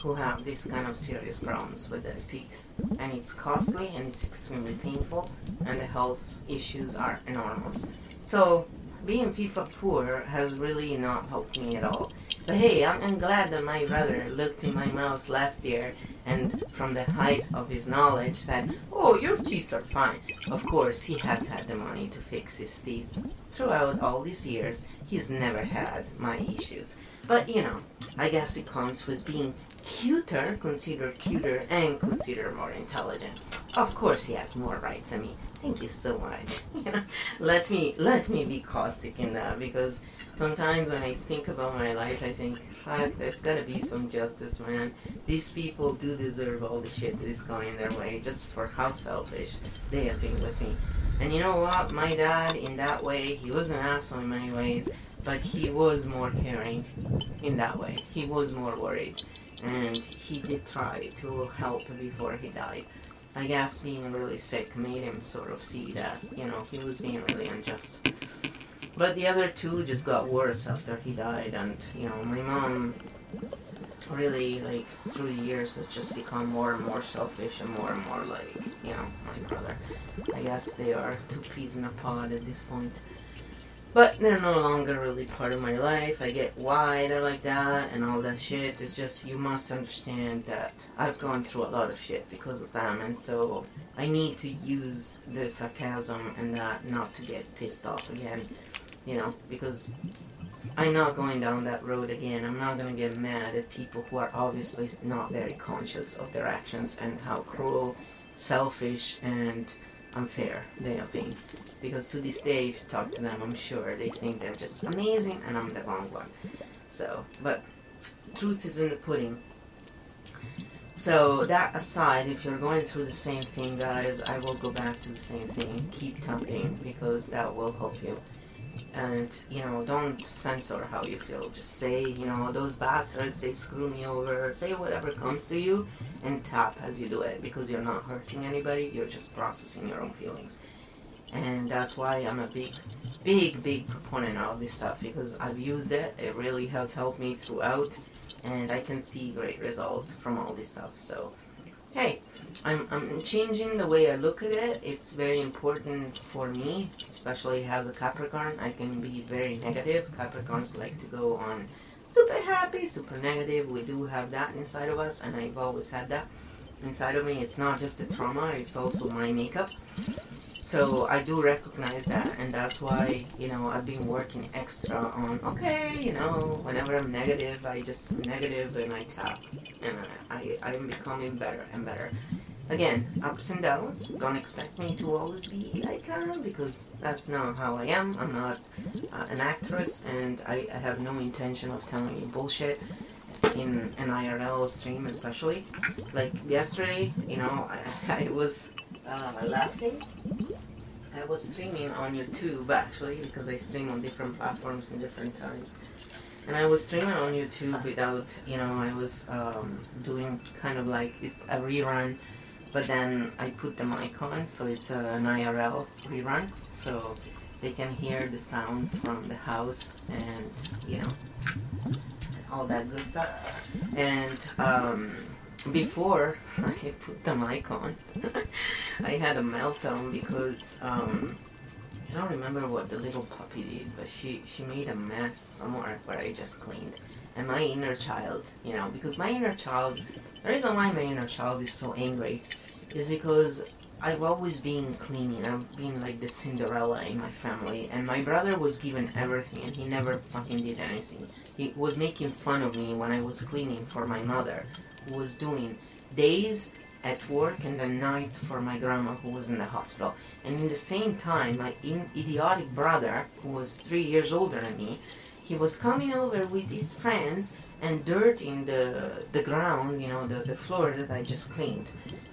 who have these kind of serious problems with their teeth. And it's costly and it's extremely painful, and the health issues are enormous. So, being FIFA poor has really not helped me at all. But hey, I'm, I'm, glad that my brother looked in my mouth last year and, from the height of his knowledge, said, Oh, your teeth are fine. Of course, he has had the money to fix his teeth. Throughout all these years, he's never had my issues. But, you know, I guess it comes with being cuter, considered cuter, and considered more intelligent. Of course, he has more rights than me. Thank you so much. you know, let me let me be caustic in that because sometimes when I think about my life, I think, fuck, there's gotta be some justice, man. These people do deserve all the shit that is going their way just for how selfish they have been with me. And you know what? My dad, in that way, he was an asshole in many ways, but he was more caring in that way. He was more worried, and he did try to help before he died. I guess being really sick made him sort of see that, you know, he was being really unjust. But the other two just got worse after he died, and, you know, my mom really, like, through the years has just become more and more selfish and more and more like, you know, my brother. I guess they are two peas in a pod at this point. But they're no longer really part of my life. I get why they're like that and all that shit. It's just you must understand that I've gone through a lot of shit because of them, and so I need to use the sarcasm and that not to get pissed off again, you know, because I'm not going down that road again. I'm not gonna get mad at people who are obviously not very conscious of their actions and how cruel, selfish, and unfair they are being. Because to this day, if you talk to them, I'm sure they think they're just amazing and I'm the wrong one. So, but truth is in the pudding. So, that aside, if you're going through the same thing, guys, I will go back to the same thing. Keep talking because that will help you. And, you know, don't censor how you feel. Just say, you know, those bastards, they screw me over. Say whatever comes to you and tap as you do it because you're not hurting anybody, you're just processing your own feelings. And that's why I'm a big, big, big proponent of this stuff because I've used it. It really has helped me throughout, and I can see great results from all this stuff. So, hey, I'm, I'm changing the way I look at it. It's very important for me, especially as a Capricorn. I can be very negative. Capricorns like to go on super happy, super negative. We do have that inside of us, and I've always had that inside of me. It's not just a trauma, it's also my makeup. So I do recognize that, and that's why you know I've been working extra on. Okay, you know, whenever I'm negative, I just negative and I tap, and I I am becoming better and better. Again, ups and downs. Don't expect me to always be like that because that's not how I am. I'm not uh, an actress, and I, I have no intention of telling you bullshit in an IRL stream, especially. Like yesterday, you know, I, I was uh, laughing. I was streaming on YouTube actually because I stream on different platforms in different times. And I was streaming on YouTube without, you know, I was um, doing kind of like it's a rerun, but then I put the mic on, so it's an IRL rerun, so they can hear the sounds from the house and, you know, all that good stuff. And um, before I put the mic on, I had a meltdown because um, I don't remember what the little puppy did, but she she made a mess somewhere where I just cleaned. And my inner child, you know, because my inner child, the reason why my inner child is so angry is because I've always been cleaning. I've been like the Cinderella in my family, and my brother was given everything, and he never fucking did anything. He was making fun of me when I was cleaning for my mother, was doing days at work and then nights for my grandma who was in the hospital. And in the same time, my in- idiotic brother, who was three years older than me, he was coming over with his friends and dirt in the the ground, you know, the, the floor that I just cleaned.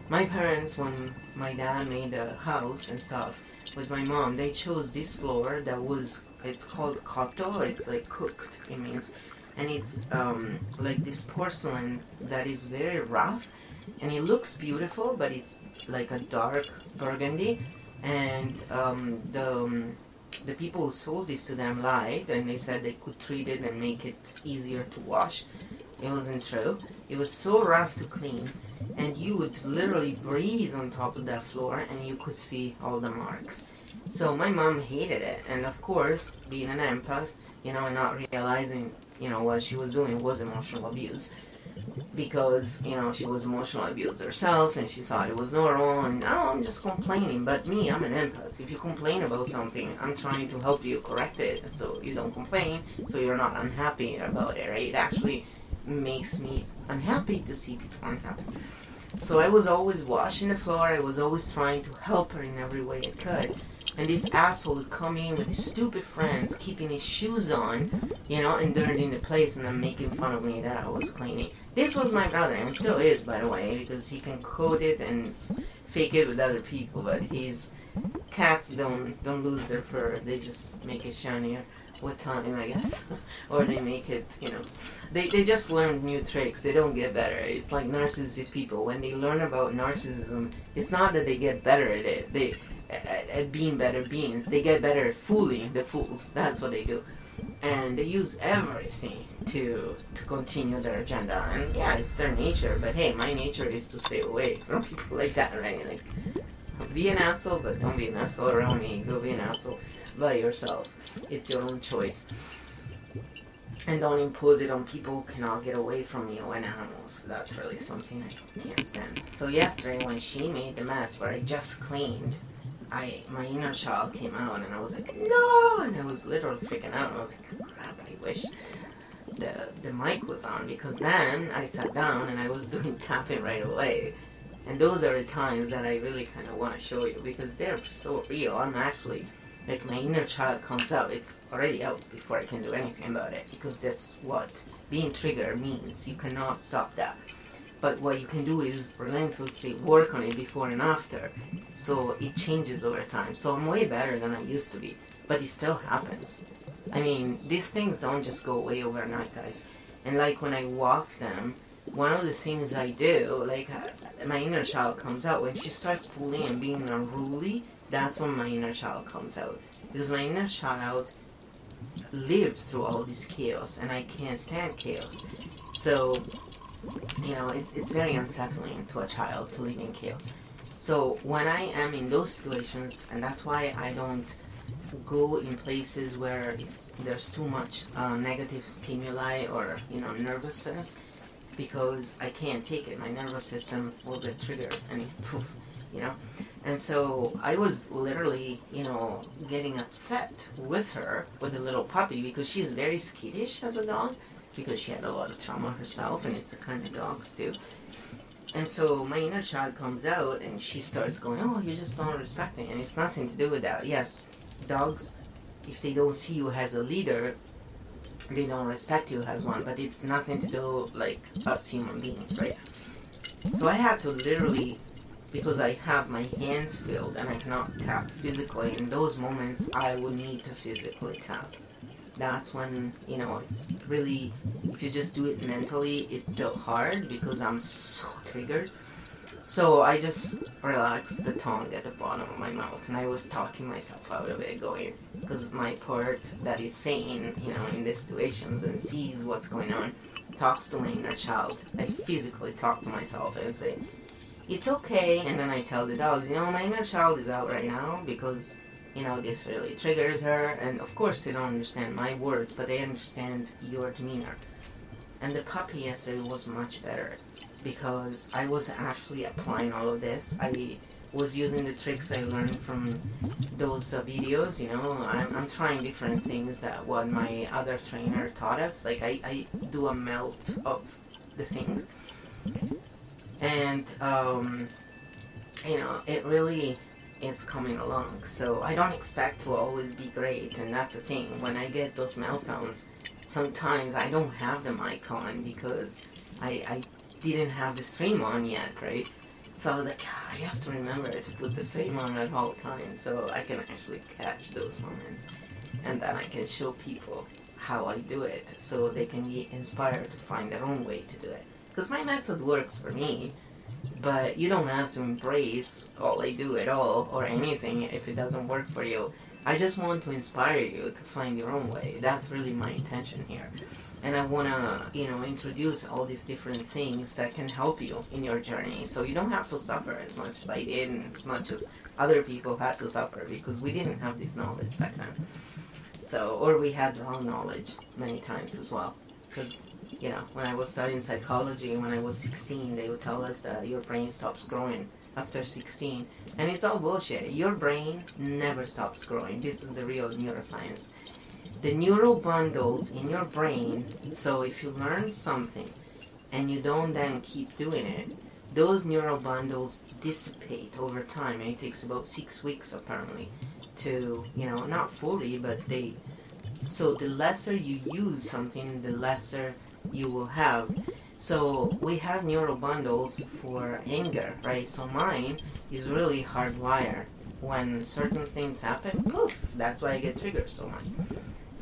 My parents, when my dad made a house and stuff with my mom, they chose this floor that was it's called cotto. It's like cooked. It means, and it's um, like this porcelain that is very rough, and it looks beautiful, but it's like a dark burgundy. And um, the um, the people who sold this to them lied, and they said they could treat it and make it easier to wash. It wasn't true. It was so rough to clean, and you would literally breathe on top of that floor, and you could see all the marks. So my mom hated it, and of course, being an empath, you know, not realizing, you know, what she was doing was emotional abuse. Because, you know, she was emotionally abused herself and she thought it was normal and oh I'm just complaining. But me, I'm an empath. If you complain about something, I'm trying to help you correct it so you don't complain, so you're not unhappy about it, right? It actually makes me unhappy to see people unhappy. So I was always washing the floor, I was always trying to help her in every way I could. And this asshole would come in with his stupid friends, keeping his shoes on, you know, and dirtying the place, and then making fun of me that I was cleaning. This was my brother, and still is, by the way, because he can code it and fake it with other people. But he's cats don't don't lose their fur; they just make it shinier. with time, I guess, or they make it, you know, they, they just learn new tricks. They don't get better. It's like narcissistic people. When they learn about narcissism, it's not that they get better at it. They at, at being better beings. They get better at fooling the fools. That's what they do, and they use everything to to continue their agenda. And yeah, it's their nature. But hey, my nature is to stay away from people like that, right? Like, be an asshole, but don't be an asshole around me. Go be an asshole by yourself. It's your own choice. And don't impose it on people who cannot get away from you and animals. That's really something I can't stand. So yesterday when she made the mess where I just cleaned, I my inner child came out and I was like, no! And I was literally freaking out. I was like, oh, crap, I wish the, the mic was on because then I sat down and I was doing tapping right away. And those are the times that I really kind of want to show you because they're so real. I'm actually like my inner child comes out, it's already out before I can do anything about it because that's what being triggered means. You cannot stop that. But what you can do is relentlessly work on it before and after, so it changes over time. So I'm way better than I used to be, but it still happens. I mean, these things don't just go away overnight, guys. And like when I walk them, one of the things I do, like uh, my inner child comes out when she starts pulling and being unruly that's when my inner child comes out. Because my inner child lived through all this chaos and I can't stand chaos. So, you know, it's, it's very unsettling to a child to live in chaos. So when I am in those situations, and that's why I don't go in places where there's too much uh, negative stimuli or, you know, nervousness, because I can't take it. My nervous system will get triggered and poof, you know. And so I was literally, you know, getting upset with her, with the little puppy, because she's very skittish as a dog, because she had a lot of trauma herself, and it's the kind of dogs do. And so my inner child comes out, and she starts going, "Oh, you just don't respect me," and it's nothing to do with that. Yes, dogs, if they don't see you as a leader, they don't respect you as one, but it's nothing to do like us human beings, right? So I had to literally because I have my hands filled and I cannot tap physically. In those moments, I would need to physically tap. That's when, you know, it's really, if you just do it mentally, it's still hard because I'm so triggered. So I just relaxed the tongue at the bottom of my mouth and I was talking myself out of it, going, because my part that is sane, you know, in these situations and sees what's going on, talks to my inner child. I physically talk to myself and say, it's okay. And then I tell the dogs, you know, my inner child is out right now because, you know, this really triggers her. And of course, they don't understand my words, but they understand your demeanor. And the puppy yesterday was much better because I was actually applying all of this. I was using the tricks I learned from those uh, videos. You know, I'm, I'm trying different things that what my other trainer taught us. Like I, I do a melt of the things and um, you know it really is coming along. So I don't expect to always be great, and that's the thing. When I get those meltdowns, sometimes I don't have the mic on because I, I didn't have the stream on yet, right? So I was like, ah, I have to remember to put the stream on at all times so I can actually catch those moments, and then I can show people how I do it so they can be inspired to find their own way to do it because my method works for me, but you don't have to embrace all I do at all or anything if it doesn't work for you. I just want to inspire you to find your own way. That's really my intention here. And I want to, you know, introduce all these different things that can help you in your journey. So you don't have to suffer as much as I did and as much as other people had to suffer because we didn't have this knowledge back then. So, or we had wrong knowledge many times as well. Because you know, when I was studying psychology, when I was 16, they would tell us that your brain stops growing after 16. And it's all bullshit. Your brain never stops growing. This is the real neuroscience. The neural bundles in your brain, so if you learn something and you don't then keep doing it, those neural bundles dissipate over time. And it takes about six weeks, apparently, to, you know, not fully, but they. So the lesser you use something, the lesser you will have. So we have neural bundles for anger, right? So mine is really hardwired. When certain things happen, poof, that's why I get triggered so much.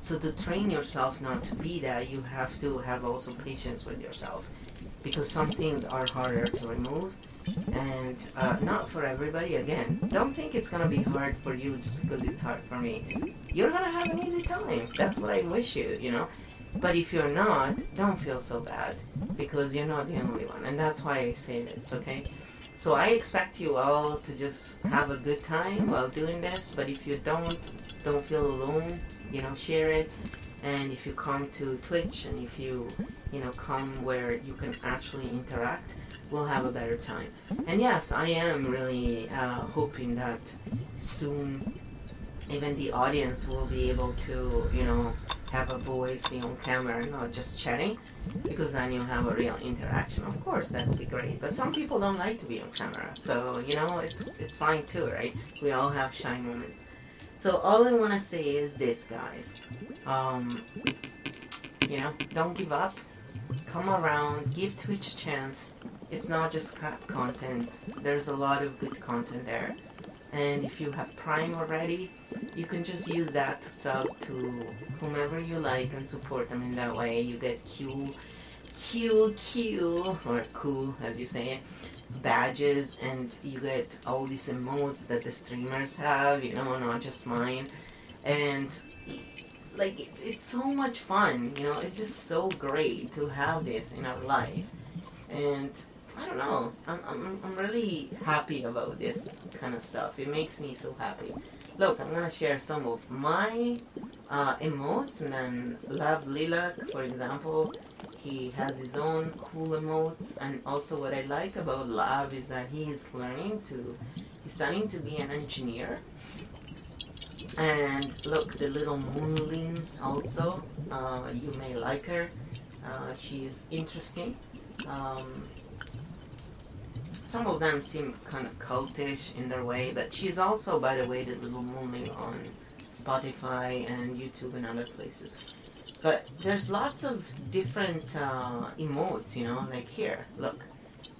So to train yourself not to be that, you have to have also patience with yourself, because some things are harder to remove, and uh, not for everybody. Again, don't think it's gonna be hard for you just because it's hard for me. You're gonna have an easy time. That's what I wish you. You know. But if you're not, don't feel so bad because you're not the only one, and that's why I say this. Okay. So I expect you all to just have a good time while doing this. But if you don't, don't feel alone you know, share it. And if you come to Twitch and if you, you know, come where you can actually interact, we'll have a better time. And yes, I am really uh, hoping that soon even the audience will be able to, you know, have a voice, be on camera, and not just chatting, because then you'll have a real interaction. Of course, that would be great. But some people don't like to be on camera, so you know, it's it's fine too, right? We all have shy moments. So all I want to say is this, guys. Um, you know, don't give up. Come around. Give Twitch a chance. It's not just crap content. There's a lot of good content there. And if you have Prime already, you can just use that to sub to whomever you like and support them in that way. You get Q, Q, Q, or cool as you say it, badges and you get all these emotes that the streamers have, you know, not just mine. And like it's so much fun, you know, it's just so great to have this in our life. And I don't know, I'm, I'm, I'm really happy about this kind of stuff. It makes me so happy. Look, I'm gonna share some of my uh, emotes and then Love Lilac, for example, he has his own cool emotes, and also what I like about Love is that he's learning to, he's starting to be an engineer. And look, the little Moonling also, uh, you may like her. Uh, she is interesting. Um, some of them seem kind of cultish in their way, but she's also, by the way, the little Moonling on Spotify and YouTube and other places. But there's lots of different uh, emotes, you know, like here, look.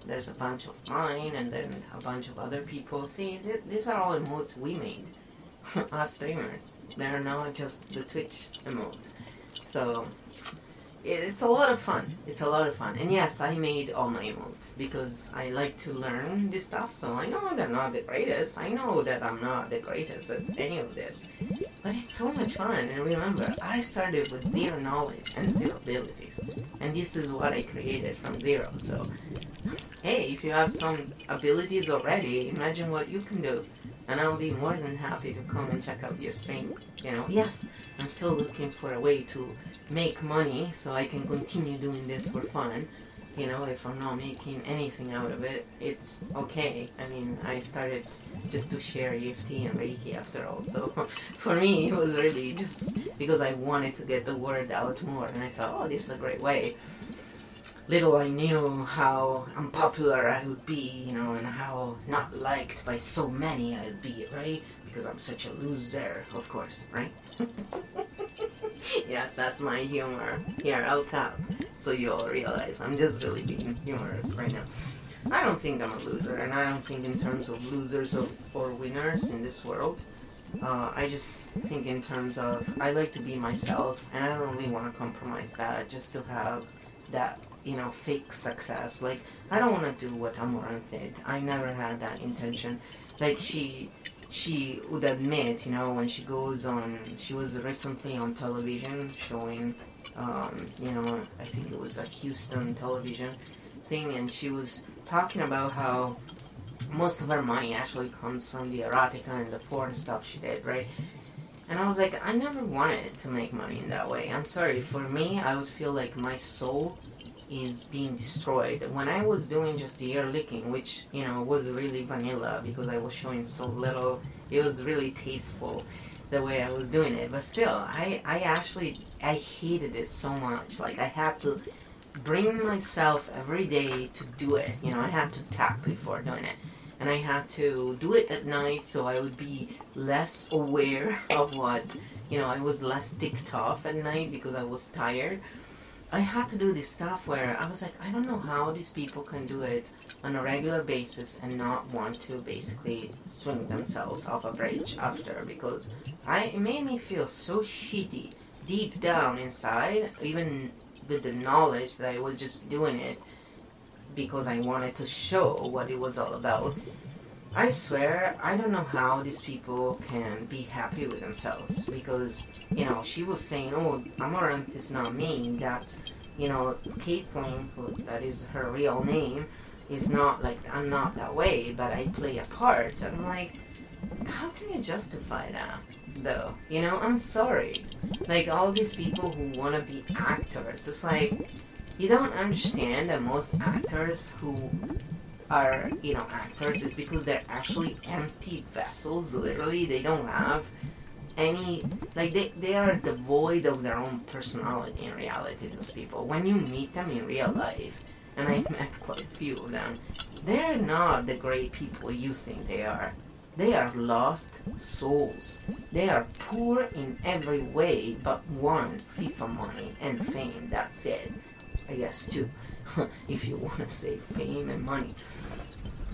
There's a bunch of mine and then a bunch of other people. See, th- these are all emotes we made. Us streamers. They're not just the Twitch emotes. So, it's a lot of fun. It's a lot of fun. And yes, I made all my emotes because I like to learn this stuff. So I know they're not the greatest. I know that I'm not the greatest at any of this. But it's so much fun. And remember, I started with zero knowledge and zero abilities. And this is what I created from zero. So, hey, if you have some abilities already, imagine what you can do. And I'll be more than happy to come and check out your stream. You know, yes, I'm still looking for a way to make money so I can continue doing this for fun. You know, if I'm not making anything out of it, it's okay. I mean, I started just to share EFT and Reiki after all. So for me, it was really just because I wanted to get the word out more. And I thought, oh, this is a great way. Little I knew how unpopular I would be, you know, and how not liked by so many I'd be, right? Because I'm such a loser, of course, right? yes, that's my humor. Here, I'll tap so you'll realize I'm just really being humorous right now. I don't think I'm a loser, and I don't think in terms of losers or, or winners in this world. Uh, I just think in terms of I like to be myself, and I don't really want to compromise that just to have that you know fake success. Like I don't want to do what Amouranth said. I never had that intention. Like she she would admit, you know, when she goes on, she was recently on television showing, um, you know, I think it was a Houston television thing, and she was talking about how most of her money actually comes from the erotica and the porn stuff she did, right? And I was like, I never wanted to make money in that way. I'm sorry, for me, I would feel like my soul is being destroyed. When I was doing just the ear licking, which you know was really vanilla because I was showing so little, it was really tasteful the way I was doing it. But still, I I actually I hated it so much. Like I had to bring myself every day to do it. You know, I had to tap before doing it. And I had to do it at night so I would be less aware of what, you know, I was less ticked off at night because I was tired. I had to do this stuff where I was like, I don't know how these people can do it on a regular basis and not want to basically swing themselves off a bridge after because I it made me feel so shitty deep down inside, even with the knowledge that I was just doing it because I wanted to show what it was all about. I swear, I don't know how these people can be happy with themselves because, you know, she was saying, oh, Amouranth is not me. That's, you know, Caitlin, who, that is her real name, is not like, I'm not that way, but I play a part. And I'm like, how can you justify that? Though, you know, I'm sorry. Like, all these people who want to be actors, it's like, you don't understand that most actors who are you know actors is because they're actually empty vessels literally. They don't have any like they, they are devoid of their own personality in reality those people. When you meet them in real life and i've met quite a few of them they're not the great people you think they are. They are lost souls. They are poor in every way but one fifa money and fame that's it I guess too, if you want to say fame and money.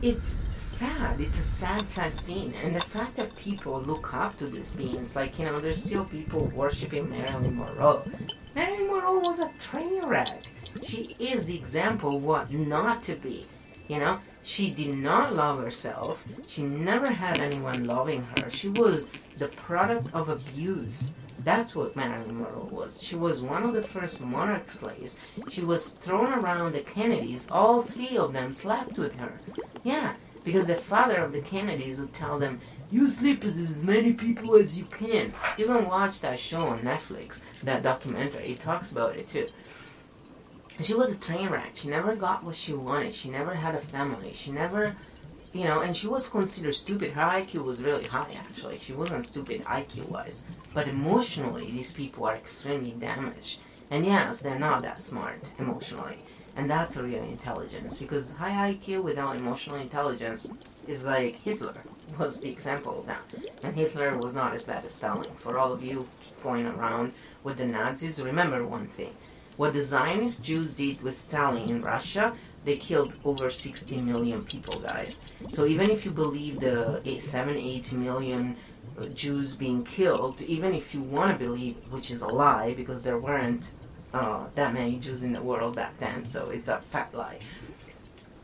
It's sad. It's a sad, sad scene. And the fact that people look up to these beings, like, you know, there's still people worshiping Marilyn Monroe. Marilyn Monroe was a train wreck. She is the example of what not to be. You know, she did not love herself. She never had anyone loving her. She was the product of abuse. That's what Marilyn Monroe was. She was one of the first monarch slaves. She was thrown around the Kennedys. All three of them slept with her. Yeah, because the father of the Kennedys would tell them, you sleep with as many people as you can. You can watch that show on Netflix, that documentary. It talks about it too. She was a train wreck. She never got what she wanted. She never had a family. She never you know, and she was considered stupid. Her IQ was really high, actually. She wasn't stupid IQ wise. But emotionally, these people are extremely damaged. And yes, they're not that smart emotionally. And that's real intelligence because high IQ without emotional intelligence is like Hitler was the example of that. And Hitler was not as bad as Stalin. For all of you going around with the Nazis, remember one thing. What the Zionist Jews did with Stalin in Russia they killed over 60 million people, guys. So even if you believe the eight, 7, 8 million uh, Jews being killed, even if you want to believe, which is a lie, because there weren't uh, that many Jews in the world back then, so it's a fat lie.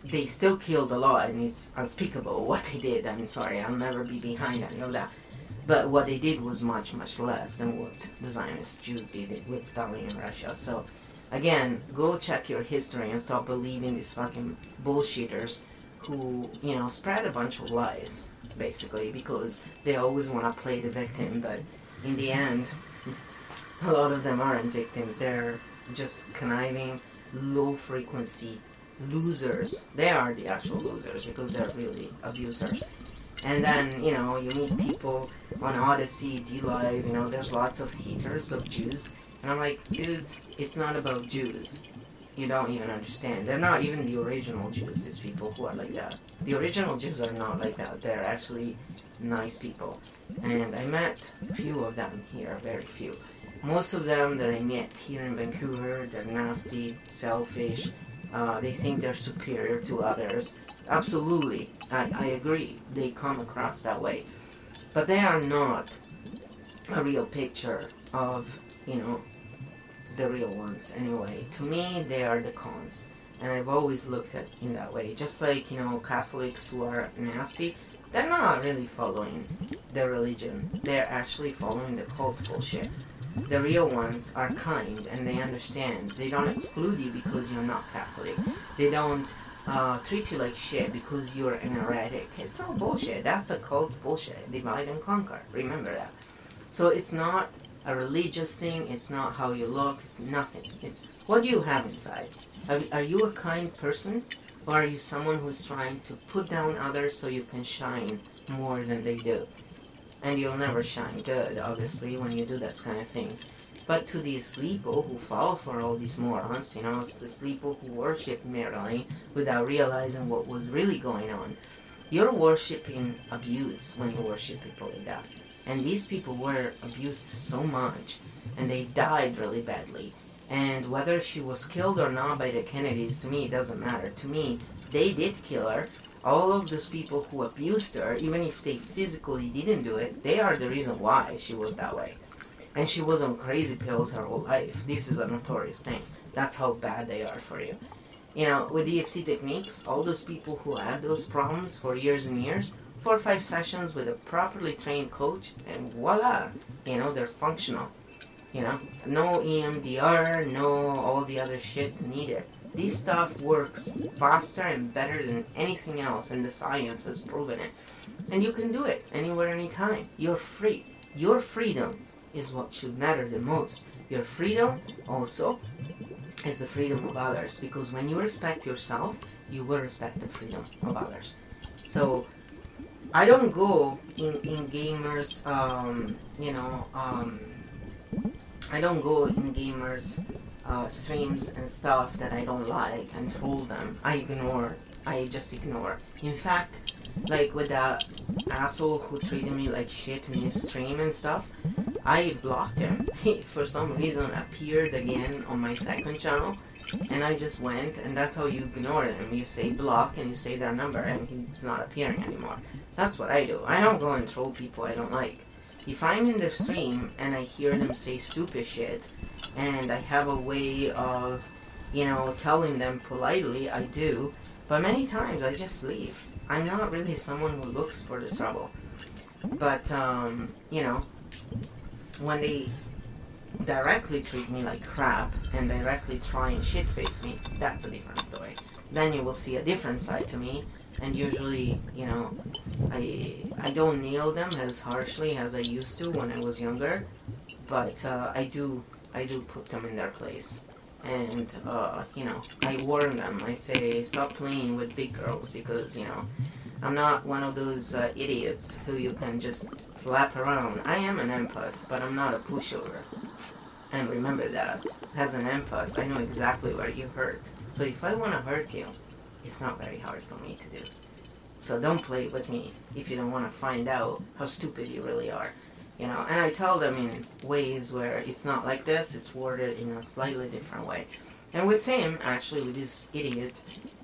They still killed a lot, and it's unspeakable what they did. I'm sorry, I'll never be behind any of that. But what they did was much, much less than what the Zionist Jews did with Stalin in Russia. So again, go check your history and stop believing these fucking bullshitters who, you know, spread a bunch of lies, basically, because they always want to play the victim, but in the end, a lot of them aren't victims. They're just conniving, low frequency losers. They are the actual losers because they're really abusers. And then, you know, you meet people on Odysee, DLive, you know, there's lots of haters of Jews and I'm like, dudes, it's not about Jews. You don't even understand. They're not even the original Jews, these people who are like that. The original Jews are not like that. They're actually nice people. And I met a few of them here, very few. Most of them that I met here in Vancouver, they're nasty, selfish, uh, they think they're superior to others. Absolutely, I, I agree. They come across that way. But they are not a real picture of you know, the real ones anyway. To me, they are the cons. And I've always looked at in that way. Just like, you know, Catholics who are nasty, they're not really following the religion. They're actually following the cult bullshit. The real ones are kind and they understand. They don't exclude you because you're not Catholic. They don't uh, treat you like shit because you're an heretic. It's all bullshit. That's a cult bullshit. Divide and conquer. Remember that. So it's not a religious thing. It's not how you look. It's nothing. It's what do you have inside. Are, are you a kind person, or are you someone who's trying to put down others so you can shine more than they do? And you'll never shine good, obviously, when you do that kind of things. But to these people who fall for all these morons, you know, these people who worship Marilyn without realizing what was really going on, you're worshiping abuse when you worship people like that. And these people were abused so much, and they died really badly. And whether she was killed or not by the Kennedys, to me, it doesn't matter. To me, they did kill her. All of those people who abused her, even if they physically didn't do it, they are the reason why she was that way. And she was on crazy pills her whole life. This is a notorious thing. That's how bad they are for you. You know, with EFT techniques, all those people who had those problems for years and years, four or five sessions with a properly trained coach, and voila, you know, they're functional. You know, no EMDR, no all the other shit needed. This stuff works faster and better than anything else, and the science has proven it. And you can do it anywhere, anytime. You're free. Your freedom is what should matter the most. Your freedom also is the freedom of others, because when you respect yourself, you will respect the freedom of others. So, I don't go in, in gamers, um, you know, um, I don't go in gamers uh, streams and stuff that I don't like and troll them. I ignore. I just ignore. In fact, like with that asshole who treated me like shit in his stream and stuff, I blocked him. He, for some reason, appeared again on my second channel, and I just went, and that's how you ignore them. You say block and you say their number, and he's not appearing anymore. That's what I do. I don't go and troll people I don't like. If I'm in their stream and I hear them say stupid shit, and I have a way of, you know, telling them politely, I do. But many times I just leave. I'm not really someone who looks for the trouble. But, um, you know, when they directly treat me like crap and directly try and shit face me, that's a different story. Then you will see a different side to me, and usually, you know, I I don't nail them as harshly as I used to when I was younger, but uh, I do I do put them in their place. And, uh, you know, I warn them. I say, stop playing with big girls because, you know, I'm not one of those uh, idiots who you can just slap around. I am an empath, but I'm not a pushover. And remember that. As an empath, I know exactly where you hurt. So if I want to hurt you, it's not very hard for me to do. So don't play with me if you don't want to find out how stupid you really are you know? And i tell them in ways where it's not like this it's worded in a slightly different way. And with him actually with this idiot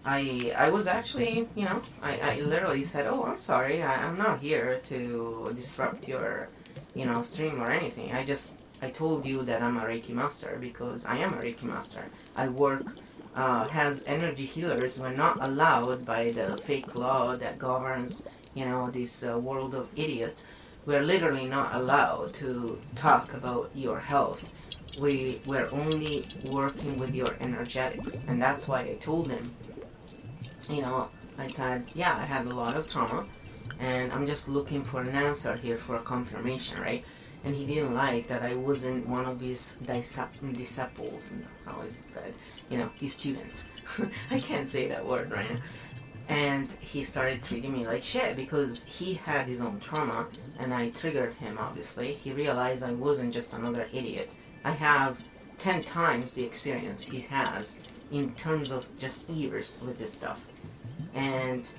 i i was actually you know i, I literally said oh i'm sorry I, i'm not here to disrupt your you know stream or anything. I just i told you that i'm a reiki master because i am a reiki master. I work uh, has energy healers were not allowed by the fake law that governs you know this uh, world of idiots we're literally not allowed to talk about your health. We we're only working with your energetics, and that's why I told him. You know, I said, yeah, I had a lot of trauma, and I'm just looking for an answer here for a confirmation, right? And he didn't like that I wasn't one of his disciples, how is it said? You know, his students. I can't say that word right now and he started treating me like shit because he had his own trauma and I triggered him obviously. He realized I wasn't just another idiot. I have 10 times the experience he has in terms of just years with this stuff. And,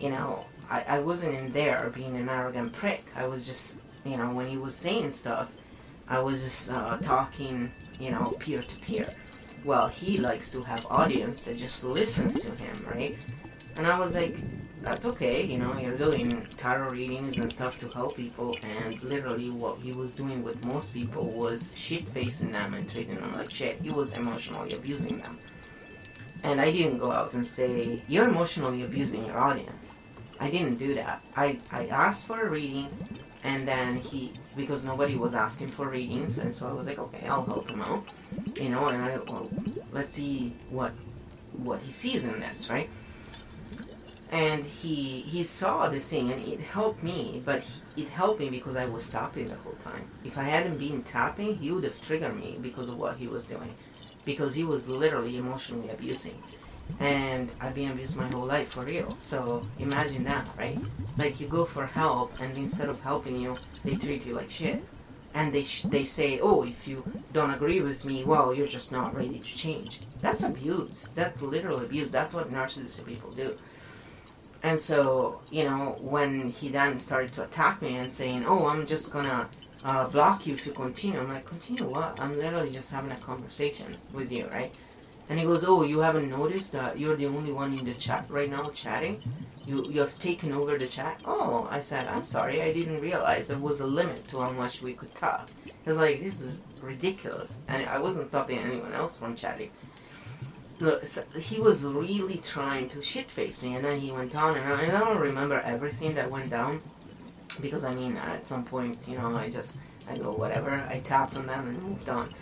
you know, I, I wasn't in there being an arrogant prick. I was just, you know, when he was saying stuff, I was just uh, talking, you know, peer to peer. Well, he likes to have audience that just listens to him, right? And I was like, that's okay, you know, you're doing tarot readings and stuff to help people, and literally what he was doing with most people was shit facing them and treating them like shit. He was emotionally abusing them. And I didn't go out and say, you're emotionally abusing your audience. I didn't do that. I, I asked for a reading, and then he, because nobody was asking for readings, and so I was like, okay, I'll help him out, you know, and I, well, let's see what, what he sees in this, right? and he he saw this thing and it helped me but he, it helped me because i was tapping the whole time if i hadn't been tapping he would have triggered me because of what he was doing because he was literally emotionally abusing and i've been abused my whole life for real. So imagine that right? Like you go for help and instead of helping you they treat you like shit. And they sh- they say oh if you don't agree with me well you're just not ready to change. That's abuse. That's literal abuse. That's what narcissistic people do. And so, you know, when he then started to attack me and saying, "Oh, I'm just gonna uh, block you if you continue," I'm like, "Continue what? I'm literally just having a conversation with you, right?" And he goes, "Oh, you haven't noticed that you're the only one in the chat right now chatting? You you have taken over the chat?" Oh, I said, "I'm sorry, I didn't realize there was a limit to how much we could talk." was like, this is ridiculous. And I wasn't stopping anyone else from chatting. Look, so he was really trying to shit face me, and then he went on, and I, and I don't remember everything that went down, because I mean, at some point, you know, I just, I go, whatever, I tapped on them and moved on.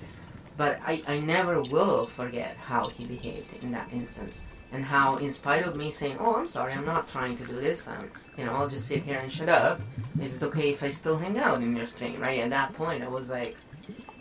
But I, I never will forget how he behaved in that instance, and how, in spite of me saying, oh, I'm sorry, I'm not trying to do this, I'm, you know, I'll just sit here and shut up, is it okay if I still hang out in your stream, right? At that point, I was like,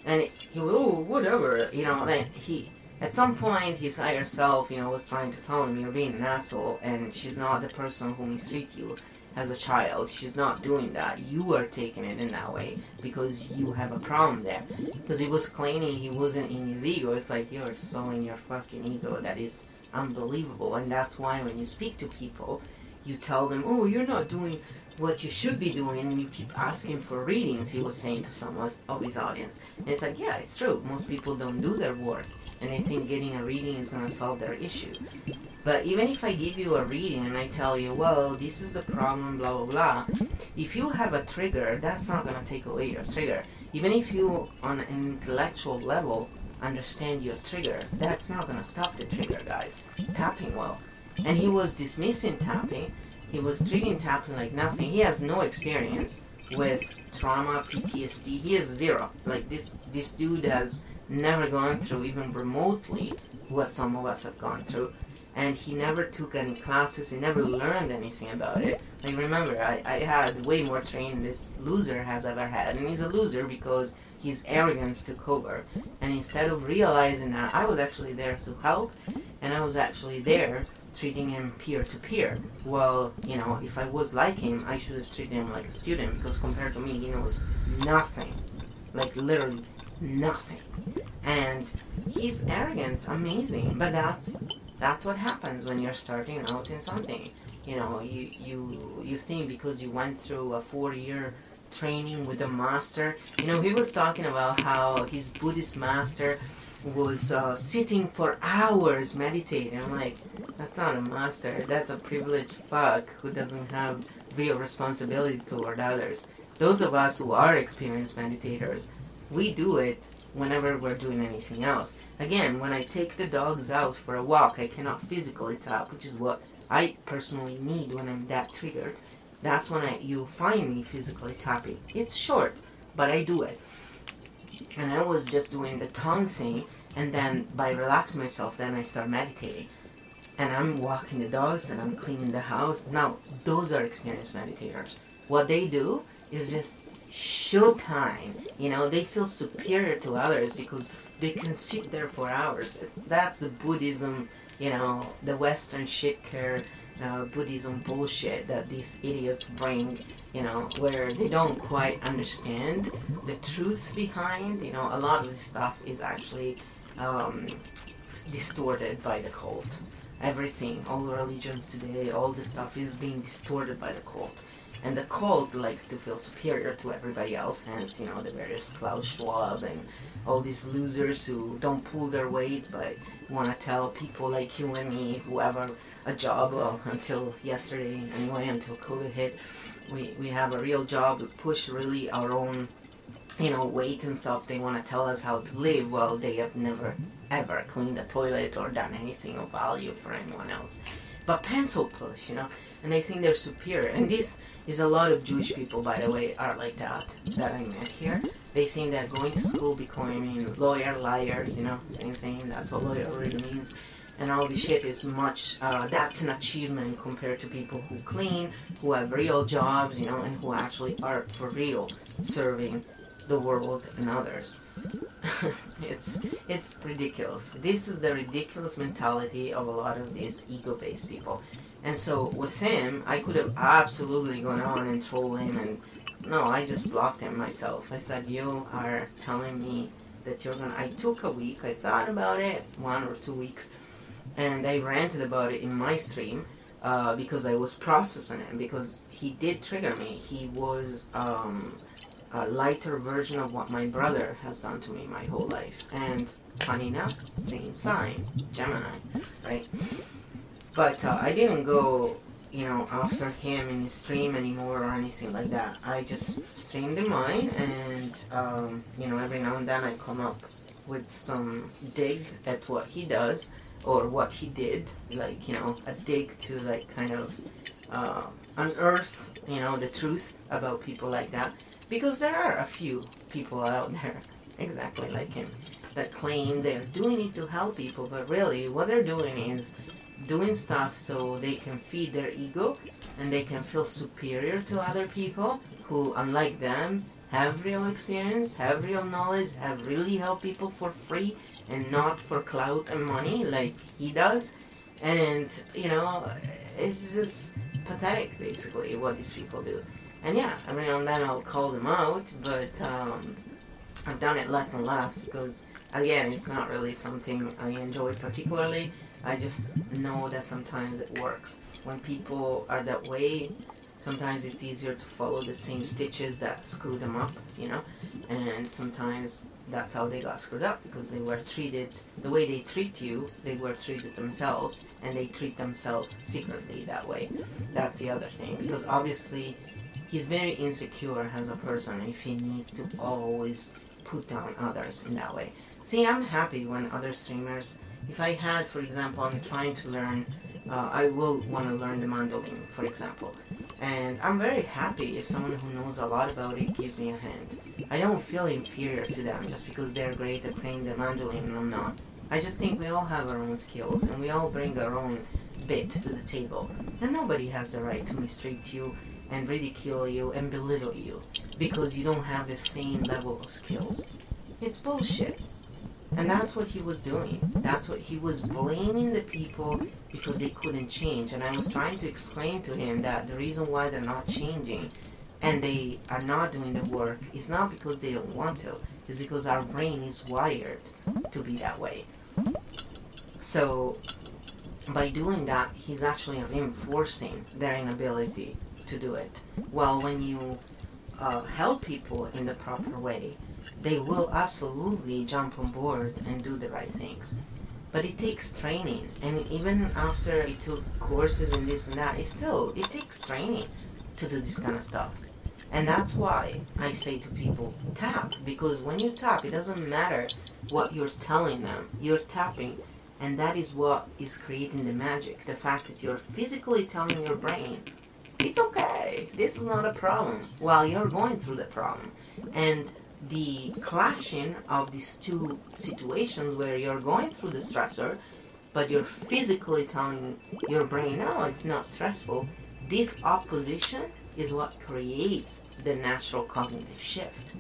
and he, oh, whatever, you know, then he, at some point, his higher self, you know, was trying to tell him you're being an asshole, and she's not the person who mistreat you as a child. She's not doing that. You are taking it in that way because you have a problem there. Because he was claiming he wasn't in his ego. It's like you're so in your fucking ego that is unbelievable, and that's why when you speak to people, you tell them, "Oh, you're not doing." What you should be doing, and you keep asking for readings, he was saying to some of oh, his audience. And it's like, yeah, it's true. Most people don't do their work and I think getting a reading is going to solve their issue. But even if I give you a reading and I tell you, well, this is the problem, blah, blah, blah, if you have a trigger, that's not going to take away your trigger. Even if you, on an intellectual level, understand your trigger, that's not going to stop the trigger, guys. Tapping well. And he was dismissing tapping. He was treating tapping like nothing. He has no experience with trauma, PTSD. He has zero. Like this, this dude has never gone through even remotely what some of us have gone through. And he never took any classes, he never learned anything about it. Like, remember, I, I had way more training this loser has ever had. And he's a loser because his arrogance took over. And instead of realizing that I was actually there to help, and I was actually there treating him peer to peer. Well, you know, if I was like him, I should have treated him like a student because compared to me, he knows nothing. Like, literally nothing. And his arrogance, amazing. But that's that's what happens when you're starting out in something. You know, you you you think because you went through a four year training with a master. You know, he was talking about how his Buddhist master was uh, sitting for hours meditating. I'm like, that's not a master. That's a privileged fuck who doesn't have real responsibility toward others. Those of us who are experienced meditators we do it whenever we're doing anything else. Again, when I take the dogs out for a walk, I cannot physically tap, which is what I personally need when I'm that triggered. That's when I, you find me physically tapping. It's short, but I do it. And I was just doing the tongue thing, and then by relaxing myself, then I start meditating. And I'm walking the dogs and I'm cleaning the house. Now, those are experienced meditators. What they do is just showtime. You know, they feel superior to others because they can sit there for hours. It's, that's the Buddhism, you know, the Western shit care uh, Buddhism bullshit that these idiots bring, you know, where they don't quite understand the truth behind, you know, a lot of this stuff is actually um, distorted by the cult. Everything, all religions today, all the stuff is being distorted by the cult and the cult likes to feel superior to everybody else, hence, you know, the various Klaus Schwab and all these losers who don't pull their weight but want to tell people like you and me who have a, job, well, until yesterday anyway, until COVID hit, we, we have a real job to push really our own, you know, weight and stuff. They want to tell us how to live. Well, they have never, ever cleaned a toilet or done anything of value for anyone else. But pencil push, you know, and they think they're superior. And this is a lot of Jewish people, by the way, are like that that I met here. They think that going to school, becoming lawyer, liars, you know, same thing. That's what lawyer really means. And all this shit is much. Uh, that's an achievement compared to people who clean, who have real jobs, you know, and who actually are for real serving the world and others. it's it's ridiculous. This is the ridiculous mentality of a lot of these ego-based people. And so with him, I could have absolutely gone on and trolled him, and no, I just blocked him myself. I said, "You are telling me that you're gonna." I took a week. I thought about it, one or two weeks, and I ranted about it in my stream uh, because I was processing it. Because he did trigger me. He was um, a lighter version of what my brother has done to me my whole life, and funny enough, same sign, Gemini, right? But uh, I didn't go you know, after him in stream anymore or anything like that. I just streamed in mine, and um, you know, every now and then I come up with some dig at what he does or what he did, like you know, a dig to like kind of uh, unearth, you know, the truth about people like that, because there are a few people out there exactly like him that claim they're doing it to help people, but really what they're doing is doing stuff so they can feed their ego and they can feel superior to other people who, unlike them, have real experience, have real knowledge, have really helped people for free and not for clout and money like he does. And, you know, it's just pathetic basically what these people do. And yeah, every now and then I'll call them out, but um, I've done it less and less because, again, it's not really something I enjoy particularly. I just know that sometimes it works. When people are that way, sometimes it's easier to follow the same stitches that screw them up, you know? And sometimes that's how they got screwed up because they were treated the way they treat you, they were treated themselves, and they treat themselves secretly that way. That's the other thing because obviously he's very insecure as a person if he needs to always put down others in that way. See, I'm happy when other streamers if I had, for example, I'm trying to learn, uh, I will want to learn the mandolin, for example. And I'm very happy if someone who knows a lot about it gives me a hand. I don't feel inferior to them just because they're great at playing the mandolin and I'm not. I just think we all have our own skills and we all bring our own bit to the table. And nobody has the right to mistreat you and ridicule you and belittle you because you don't have the same level of skills. It's bullshit. And that's what he was doing. That's what he was blaming the people because they couldn't change. And I was trying to explain to him that the reason why they're not changing and they are not doing the work is not because they don't want to, it's because our brain is wired to be that way. So by doing that, he's actually reinforcing their inability to do it. Well, when you uh, help people in the proper way, they will absolutely jump on board and do the right things. But it takes training, and even after I took courses and this and that, it still it takes training to do this kind of stuff. And that's why I say to people, tap, because when you tap, it doesn't matter what you're telling them, you're tapping, and that is what is creating the magic. The fact that you're physically telling your brain, it's okay, this is not a problem, while you're going through the problem. And the clashing of these two situations where you're going through the stressor, but you're physically telling your brain, no, it's not stressful. This opposition is what creates the natural cognitive shift.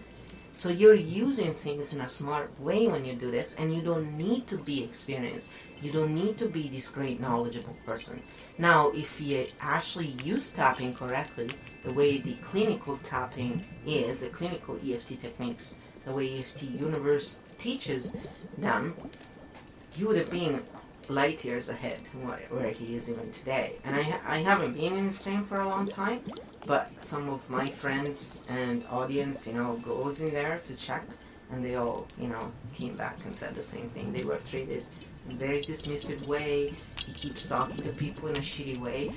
So you're using things in a smart way when you do this, and you don't need to be experienced. You don't need to be this great knowledgeable person. Now, if you actually use tapping correctly, the way the clinical tapping is, the clinical EFT techniques, the way EFT Universe teaches them, he would have been light years ahead where he is even today. And I, I haven't been in the stream for a long time, but some of my friends and audience, you know, goes in there to check, and they all, you know, came back and said the same thing. They were treated very dismissive way. He keeps talking to people in a shitty way.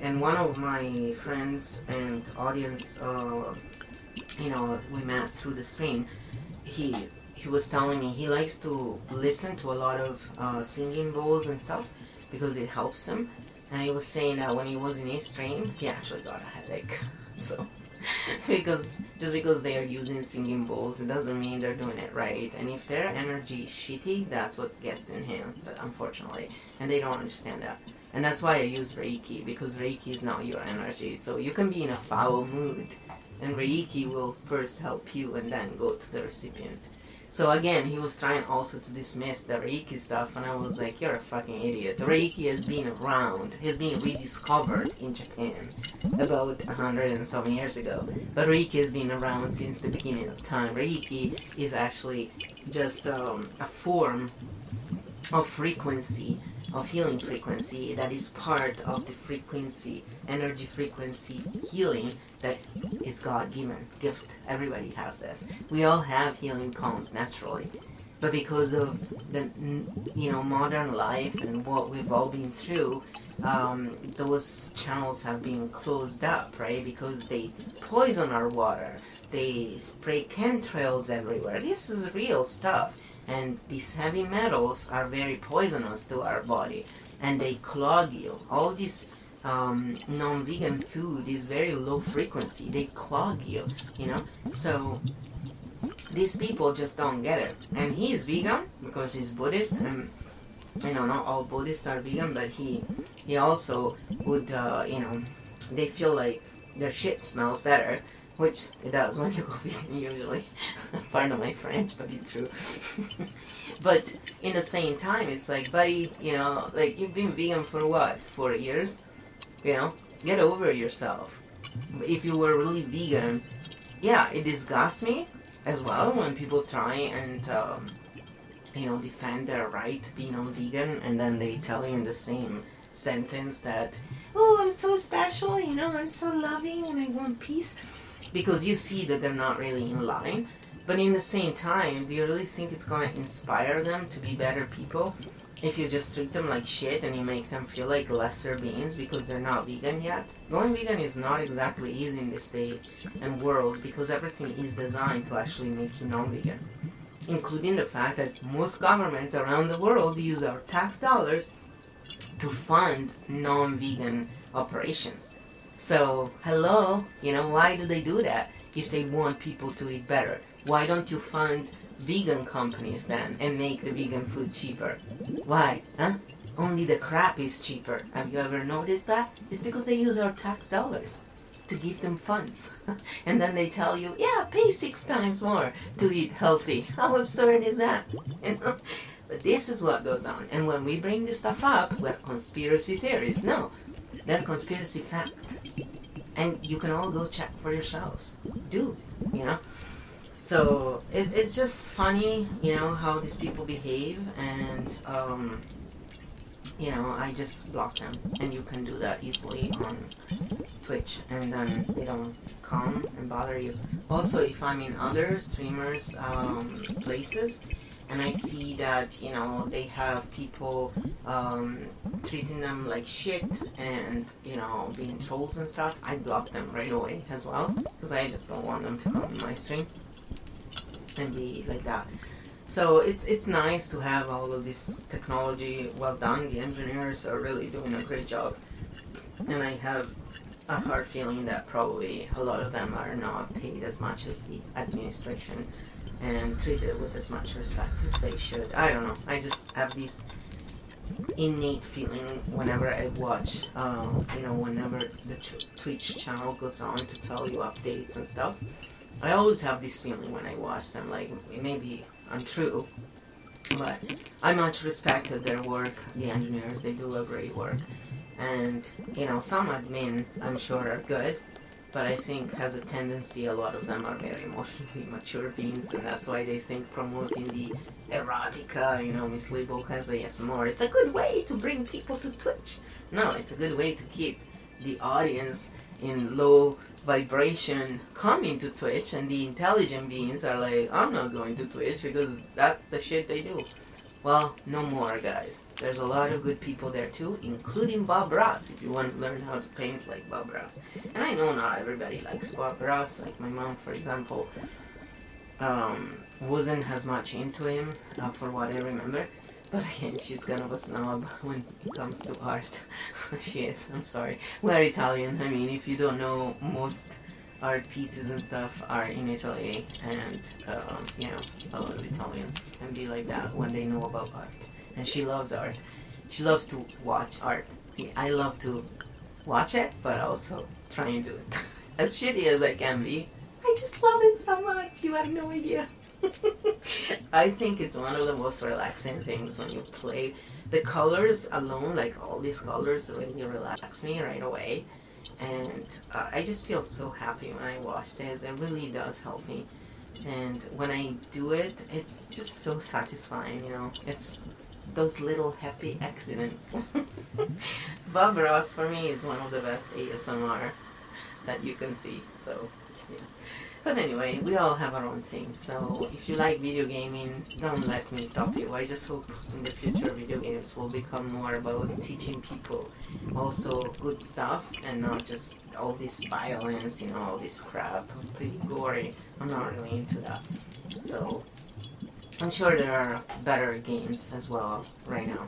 And one of my friends and audience, uh, you know, we met through the stream. He he was telling me he likes to listen to a lot of uh, singing bowls and stuff because it helps him. And he was saying that when he was in his stream, he actually got a headache. so, because just because they are using singing bowls, it doesn't mean they're doing it right. And if their energy is shitty, that's what gets enhanced, unfortunately. And they don't understand that. And that's why I use Reiki because Reiki is not your energy. So you can be in a foul mood, and Reiki will first help you and then go to the recipient. So again, he was trying also to dismiss the Reiki stuff, and I was like, "You're a fucking idiot." Reiki has been around, has been rediscovered in Japan about a hundred and some years ago. But Reiki has been around since the beginning of time. Reiki is actually just um, a form of frequency of healing frequency that is part of the frequency, energy frequency healing that is God given gift. Everybody has this. We all have healing cones naturally. but because of the you know modern life and what we've all been through, um, those channels have been closed up, right? Because they poison our water. They spray chemtrails everywhere. This is real stuff. And these heavy metals are very poisonous to our body. And they clog you. All this um, non-vegan food is very low frequency. They clog you, you know? So these people just don't get it. And he is vegan because he's Buddhist and you know not all Buddhists are vegan, but he he also would uh, you know they feel like their shit smells better, which it does when you go vegan usually. Pardon my French, but it's true. but in the same time, it's like, buddy, you know, like you've been vegan for what, four years? You know, get over yourself. If you were really vegan, yeah, it disgusts me as well when people try and um, you know defend their right to be non-vegan and then they tell you in the same sentence that oh i'm so special you know i'm so loving and i want peace because you see that they're not really in line but in the same time do you really think it's to inspire them to be better people if you just treat them like shit and you make them feel like lesser beings because they're not vegan yet. Going vegan is not exactly easy in this day and world because everything is designed to actually make you non-vegan. Including the fact that most governments around the world use our tax dollars to fund non-vegan operations. So, hello, you know, why do they do that if they want people to eat better? Why don't you fund vegan companies then and make the vegan food cheaper. Why? Huh? Only the crap is cheaper. Have you ever noticed that? It's because they use our tax dollars to give them funds. and then they tell you, yeah, pay six times more to eat healthy. How absurd is that? but this is what goes on. And when we bring this stuff up, we're conspiracy theories. No, they're conspiracy facts. And you can all go check for yourselves. Do, you know? So it, it's just funny, you know, how these people behave, and um, you know, I just block them, and you can do that easily on Twitch, and then they don't come and bother you. Also, if I'm in other streamers' um, places, and I see that you know they have people um, treating them like shit and you know being trolls and stuff, I block them right away as well because I just don't want them to come on my stream and be like that. So it's it's nice to have all of this technology well done. The engineers are really doing a great job, and I have a hard feeling that probably a lot of them are not paid as much as the administration and treated with as much respect as they should. I don't know. I just have this innate feeling whenever I watch, um, you know, whenever the Twitch channel goes on to tell you updates and stuff. I always have this feeling when I watch them, like it may be untrue, but I much respected their work. The engineers, they do a great work, and you know some admin I'm sure are good, but I think has a tendency. A lot of them are very emotionally mature beings, and that's why they think promoting the erotica, you know, Miss has more. It's a good way to bring people to Twitch. No, it's a good way to keep the audience in low vibration coming to Twitch, and the intelligent beings are like, I'm not going to Twitch because that's the shit they do. Well, no more, guys. There's a lot of good people there too, including Bob Ross, if you want to learn how to paint like Bob Ross. And I know not everybody likes Bob Ross, like my mom, for example, um, wasn't as much into him, uh, for what I remember. But again, she's kind of a snob when it comes to art. she is, I'm sorry. We're Italian. I mean, if you don't know, most art pieces and stuff are in Italy, and, um, you know, a lot of Italians can be like that when they know about art. And she loves art. She loves to watch art. See, I love to watch it, but also try and do it. as shitty as I can be, I just love it so much. You have no idea. I think it's one of the most relaxing things when you play. The colors alone, like all these colors, really relax me right away. And uh, I just feel so happy when I watch this. It really does help me. And when I do it, it's just so satisfying, you know. It's those little happy accidents. Bob Ross, for me, is one of the best ASMR that you can see. So, yeah. But anyway, we all have our own thing. So if you like video gaming, don't let me stop you. I just hope in the future video games will become more about teaching people also good stuff and not just all this violence, you know, all this crap, pretty gory. I'm not really into that. So I'm sure there are better games as well right now.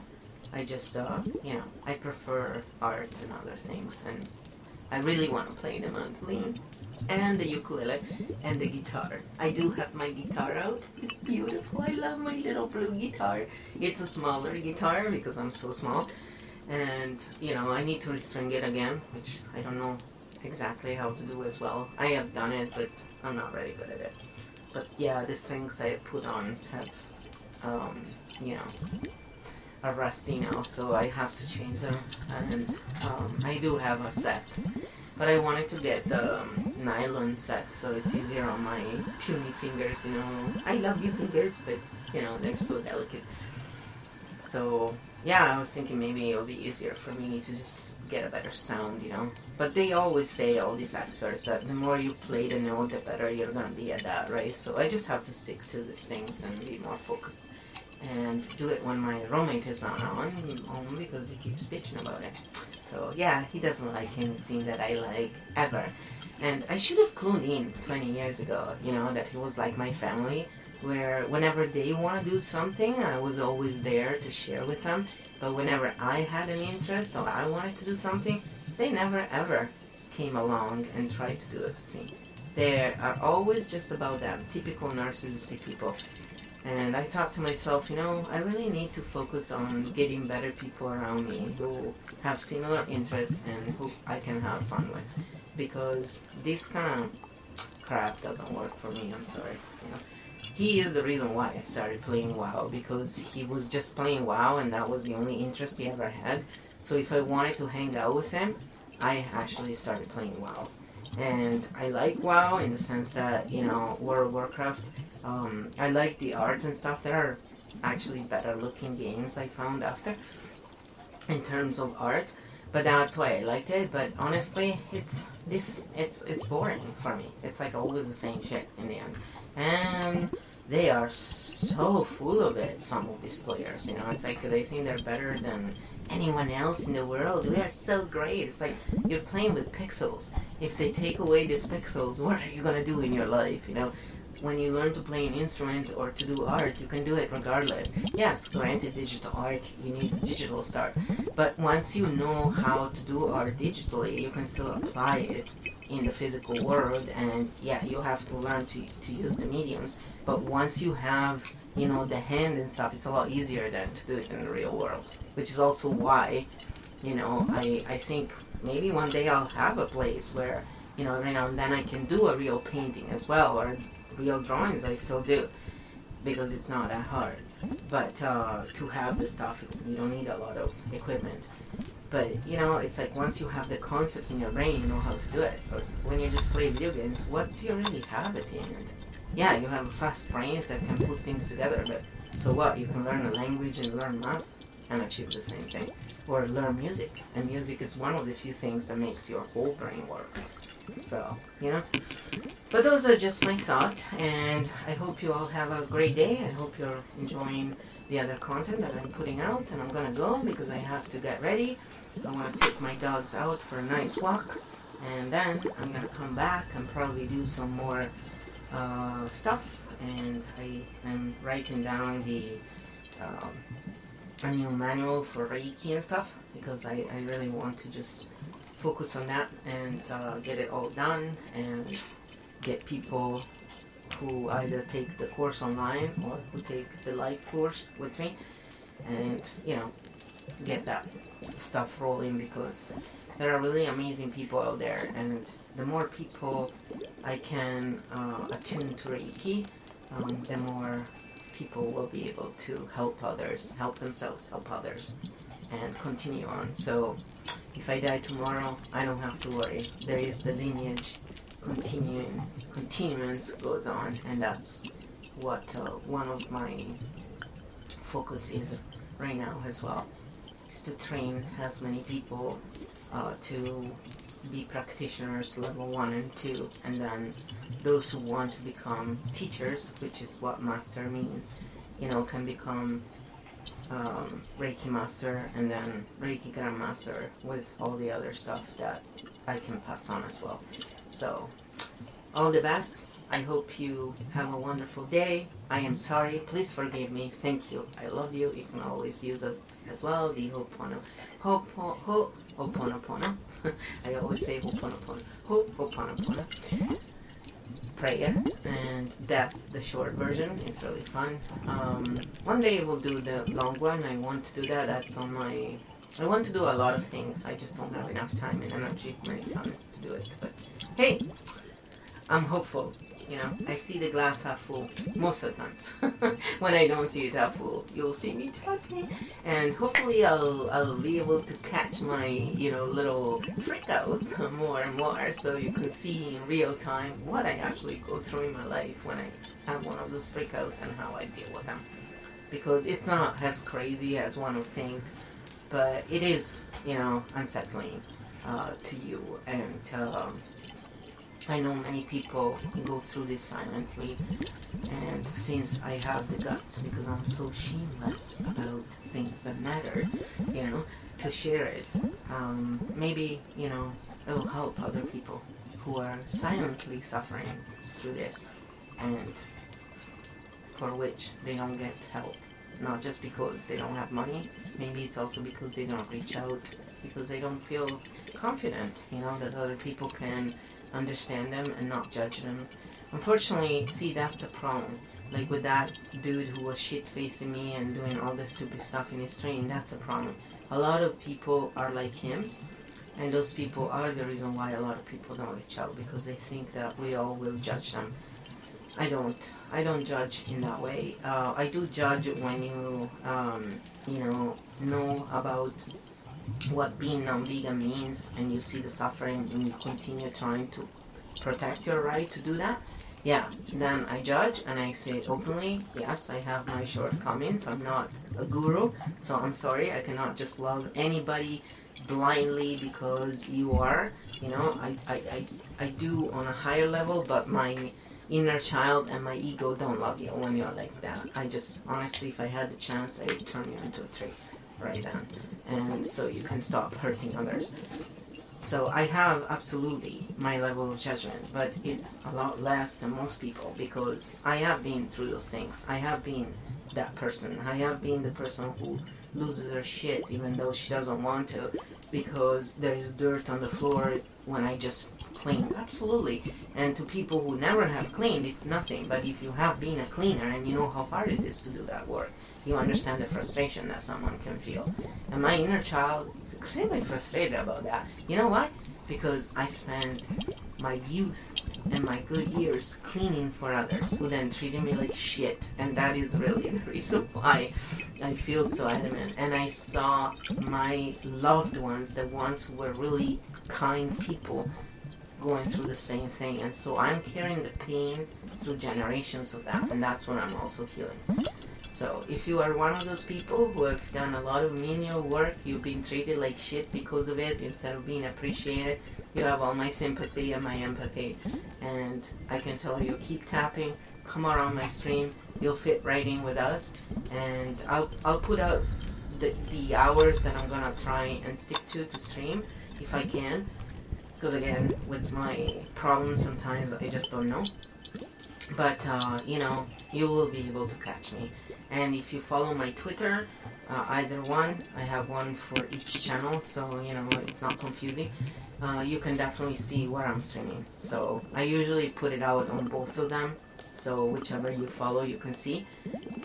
I just, uh, you know, I prefer art and other things, and I really want to play them the mandolin and the ukulele and the guitar. I do have my guitar out. It's beautiful. I love my little blue guitar. It's a smaller guitar because I'm so small. And, you know, I need to restring it again, which I don't know exactly how to do as well. I have done it, but I'm not very good at it. But yeah, the strings I put on have, um, you know, are rusty now, so I have to change them. And um, I do have a set, but I wanted to get the um, nylon set so it's easier on my puny fingers. You know, I love your fingers, but you know they're so delicate. So yeah, I was thinking maybe it'll be easier for me to just get a better sound, you know. But they always say, all these experts, that the more you play the note, the better you're gonna be at that, right? So I just have to stick to these things and be more focused. And do it when my roommate is not on home because he keeps bitching about it. So yeah, he doesn't like anything that I like ever. And I should have clued in 20 years ago, you know, that he was like my family where whenever they want to do something, I was always there to share with them. But whenever I had an interest or I wanted to do something, they never ever came along and tried to do it with me. They are always just about them, typical narcissistic people. And I thought to myself, you know, I really need to focus on getting better people around me who have similar interests and who I can have fun with. Because this kind of crap doesn't work for me, I'm sorry. You know? he is the reason why I started playing WoW because he was just playing WoW and that was the only interest he ever had. So if I wanted to hang out with him, I actually started playing WoW. And I like WoW in the sense that, you know, World of Warcraft, um, I like the art and stuff. There are actually better looking games I found after in terms of art. But that's why I liked it. But honestly, it's this it's it's boring for me. It's like always the same shit in the end and they are so full of it. Some of these players, you know, it's like they think they're better than anyone else in the world. We are so great. It's like you're playing with pixels. If they take away these pixels, what are you gonna do in your life? You know, when you learn to play an instrument or to do art, you can do it regardless. Yes, granted, digital art, you need a digital start. But once you know how to do art digitally, you can still apply it in the physical world. And yeah, you have to learn to, to use the mediums. But once you have, you know, the hand and stuff, it's a lot easier than to do it in the real world. Which is also why, you know, I, I think maybe one day I'll have a place where, you know, every now and then I can do a real painting as well, or real drawings I still do because it's not that hard. But uh, to have the stuff, you don't need a lot of equipment. But you know, it's like once you have the concept in your brain, you know how to do it. But when you just play video games, what do you really have at the end? Yeah, you have fast brains that can put things together, but so what? You can learn a language and learn math and achieve the same thing. Or learn music. And music is one of the few things that makes your whole brain work. So, you know. But those are just my thoughts, and I hope you all have a great day. I hope you're enjoying the other content that I'm putting out, and I'm gonna go because I have to get ready. I want to take my dogs out for a nice walk, and then I'm gonna come back and probably do some more uh, stuff. And I am writing down the um, manual for Reiki and stuff because I, I really want to just focus on that and uh, get it all done and get people who either take the course online or who take the live course with me and you know get that stuff rolling because there are really amazing people out there and the more people I can uh, attune to Reiki um, the more people will be able to help others help themselves help others and continue on. So if I die tomorrow, I don't have to worry. There is the lineage continuing, continuance goes on, and that's what uh, one of my focus is right now as well, is to train as many people uh, to be practitioners level one and two, and then those who want to become teachers, which is what master means, you know, can become um, Reiki master and then Reiki grandmaster with all the other stuff that I can pass on as well. So, all the best. I hope you have a wonderful day. I am sorry. Please forgive me. Thank you. I love you. You can always use it as well. The Ho'opono. Ho'opono. Ho'oponopono. I always say Ho'oponopono. Ho'oponopono. Prayer. And that's the short version. It's really fun. Um, one day we'll do the long one. I want to do that. That's on my I want to do a lot of things. I just don't have enough time and energy many times to do it. But hey, I'm hopeful. You know, I see the glass half full most of the times. when I don't see it half full, you'll see me talking, and hopefully I'll I'll be able to catch my you know little freakouts more and more, so you can see in real time what I actually go through in my life when I have one of those freakouts and how I deal with them. Because it's not as crazy as one would think, but it is you know unsettling uh, to you and. Um, I know many people go through this silently, and since I have the guts, because I'm so shameless about things that matter, you know, to share it, um, maybe, you know, it'll help other people who are silently suffering through this, and for which they don't get help. Not just because they don't have money, maybe it's also because they don't reach out, because they don't feel confident, you know, that other people can understand them and not judge them. Unfortunately, see, that's the problem. Like with that dude who was shit facing me and doing all this stupid stuff in his stream, that's a problem. A lot of people are like him, and those people are the reason why a lot of people don't reach out because they think that we all will judge them. I don't. I don't judge in that way. Uh, I do judge when you, um, you know, know about what being non-vegan means and you see the suffering and you continue trying to protect your right to do that yeah then i judge and i say openly yes i have my shortcomings. I'm not a guru so i'm sorry. I cannot just love anybody blindly because you are you know. I i, I, I do on a higher level but my inner child and my ego don't love you when you're like that. I just honestly if i had the chance i would turn you into a tree right then and so you can stop hurting others. So I have absolutely my level of judgment, but it's a lot less than most people because I have been through those things. I have been that person. I have been the person who loses her shit even though she doesn't want to because there is dirt on the floor when I just clean. Absolutely. And to people who never have cleaned, it's nothing. But if you have been a cleaner and you know how hard it is to do that work, you understand the frustration that someone can feel. And my inner child is extremely frustrated about that. You know why? Because I spent my youth and my good years cleaning for others who then treated me like shit. And that is really the reason why I feel so adamant. And I saw my loved ones, the ones who were really kind people, going through the same thing. And so I'm carrying the pain through generations of that. And that's what I'm also healing. So if you are one of those people who have done a lot of menial work, you've been treated like shit because of it instead of being appreciated, you have all my sympathy and my empathy. And I can tell you, keep tapping, come around my stream, you'll fit right in with us. And I'll, I'll put out the, the hours that I'm gonna try and stick to to stream if I can. Because again, with my problems, sometimes I just don't know. But, uh, you know, you will be able to catch me. And if you follow my Twitter, uh, either one, I have one for each channel, so you know it's not confusing. Uh, you can definitely see where I'm streaming. So I usually put it out on both of them, so whichever you follow, you can see.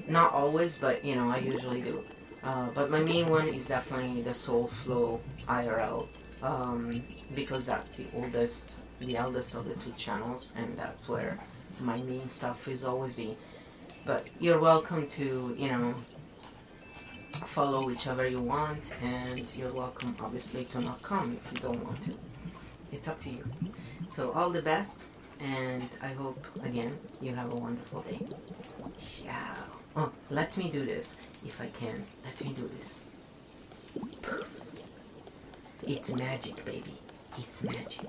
Not always, but you know I usually do. Uh, but my main one is definitely the Soul Flow IRL um, because that's the oldest, the eldest of the two channels, and that's where my main stuff is always been. But you're welcome to, you know, follow whichever you want, and you're welcome, obviously, to not come if you don't want to. It's up to you. So, all the best, and I hope, again, you have a wonderful day. Ciao. Oh, let me do this, if I can. Let me do this. It's magic, baby. It's magic.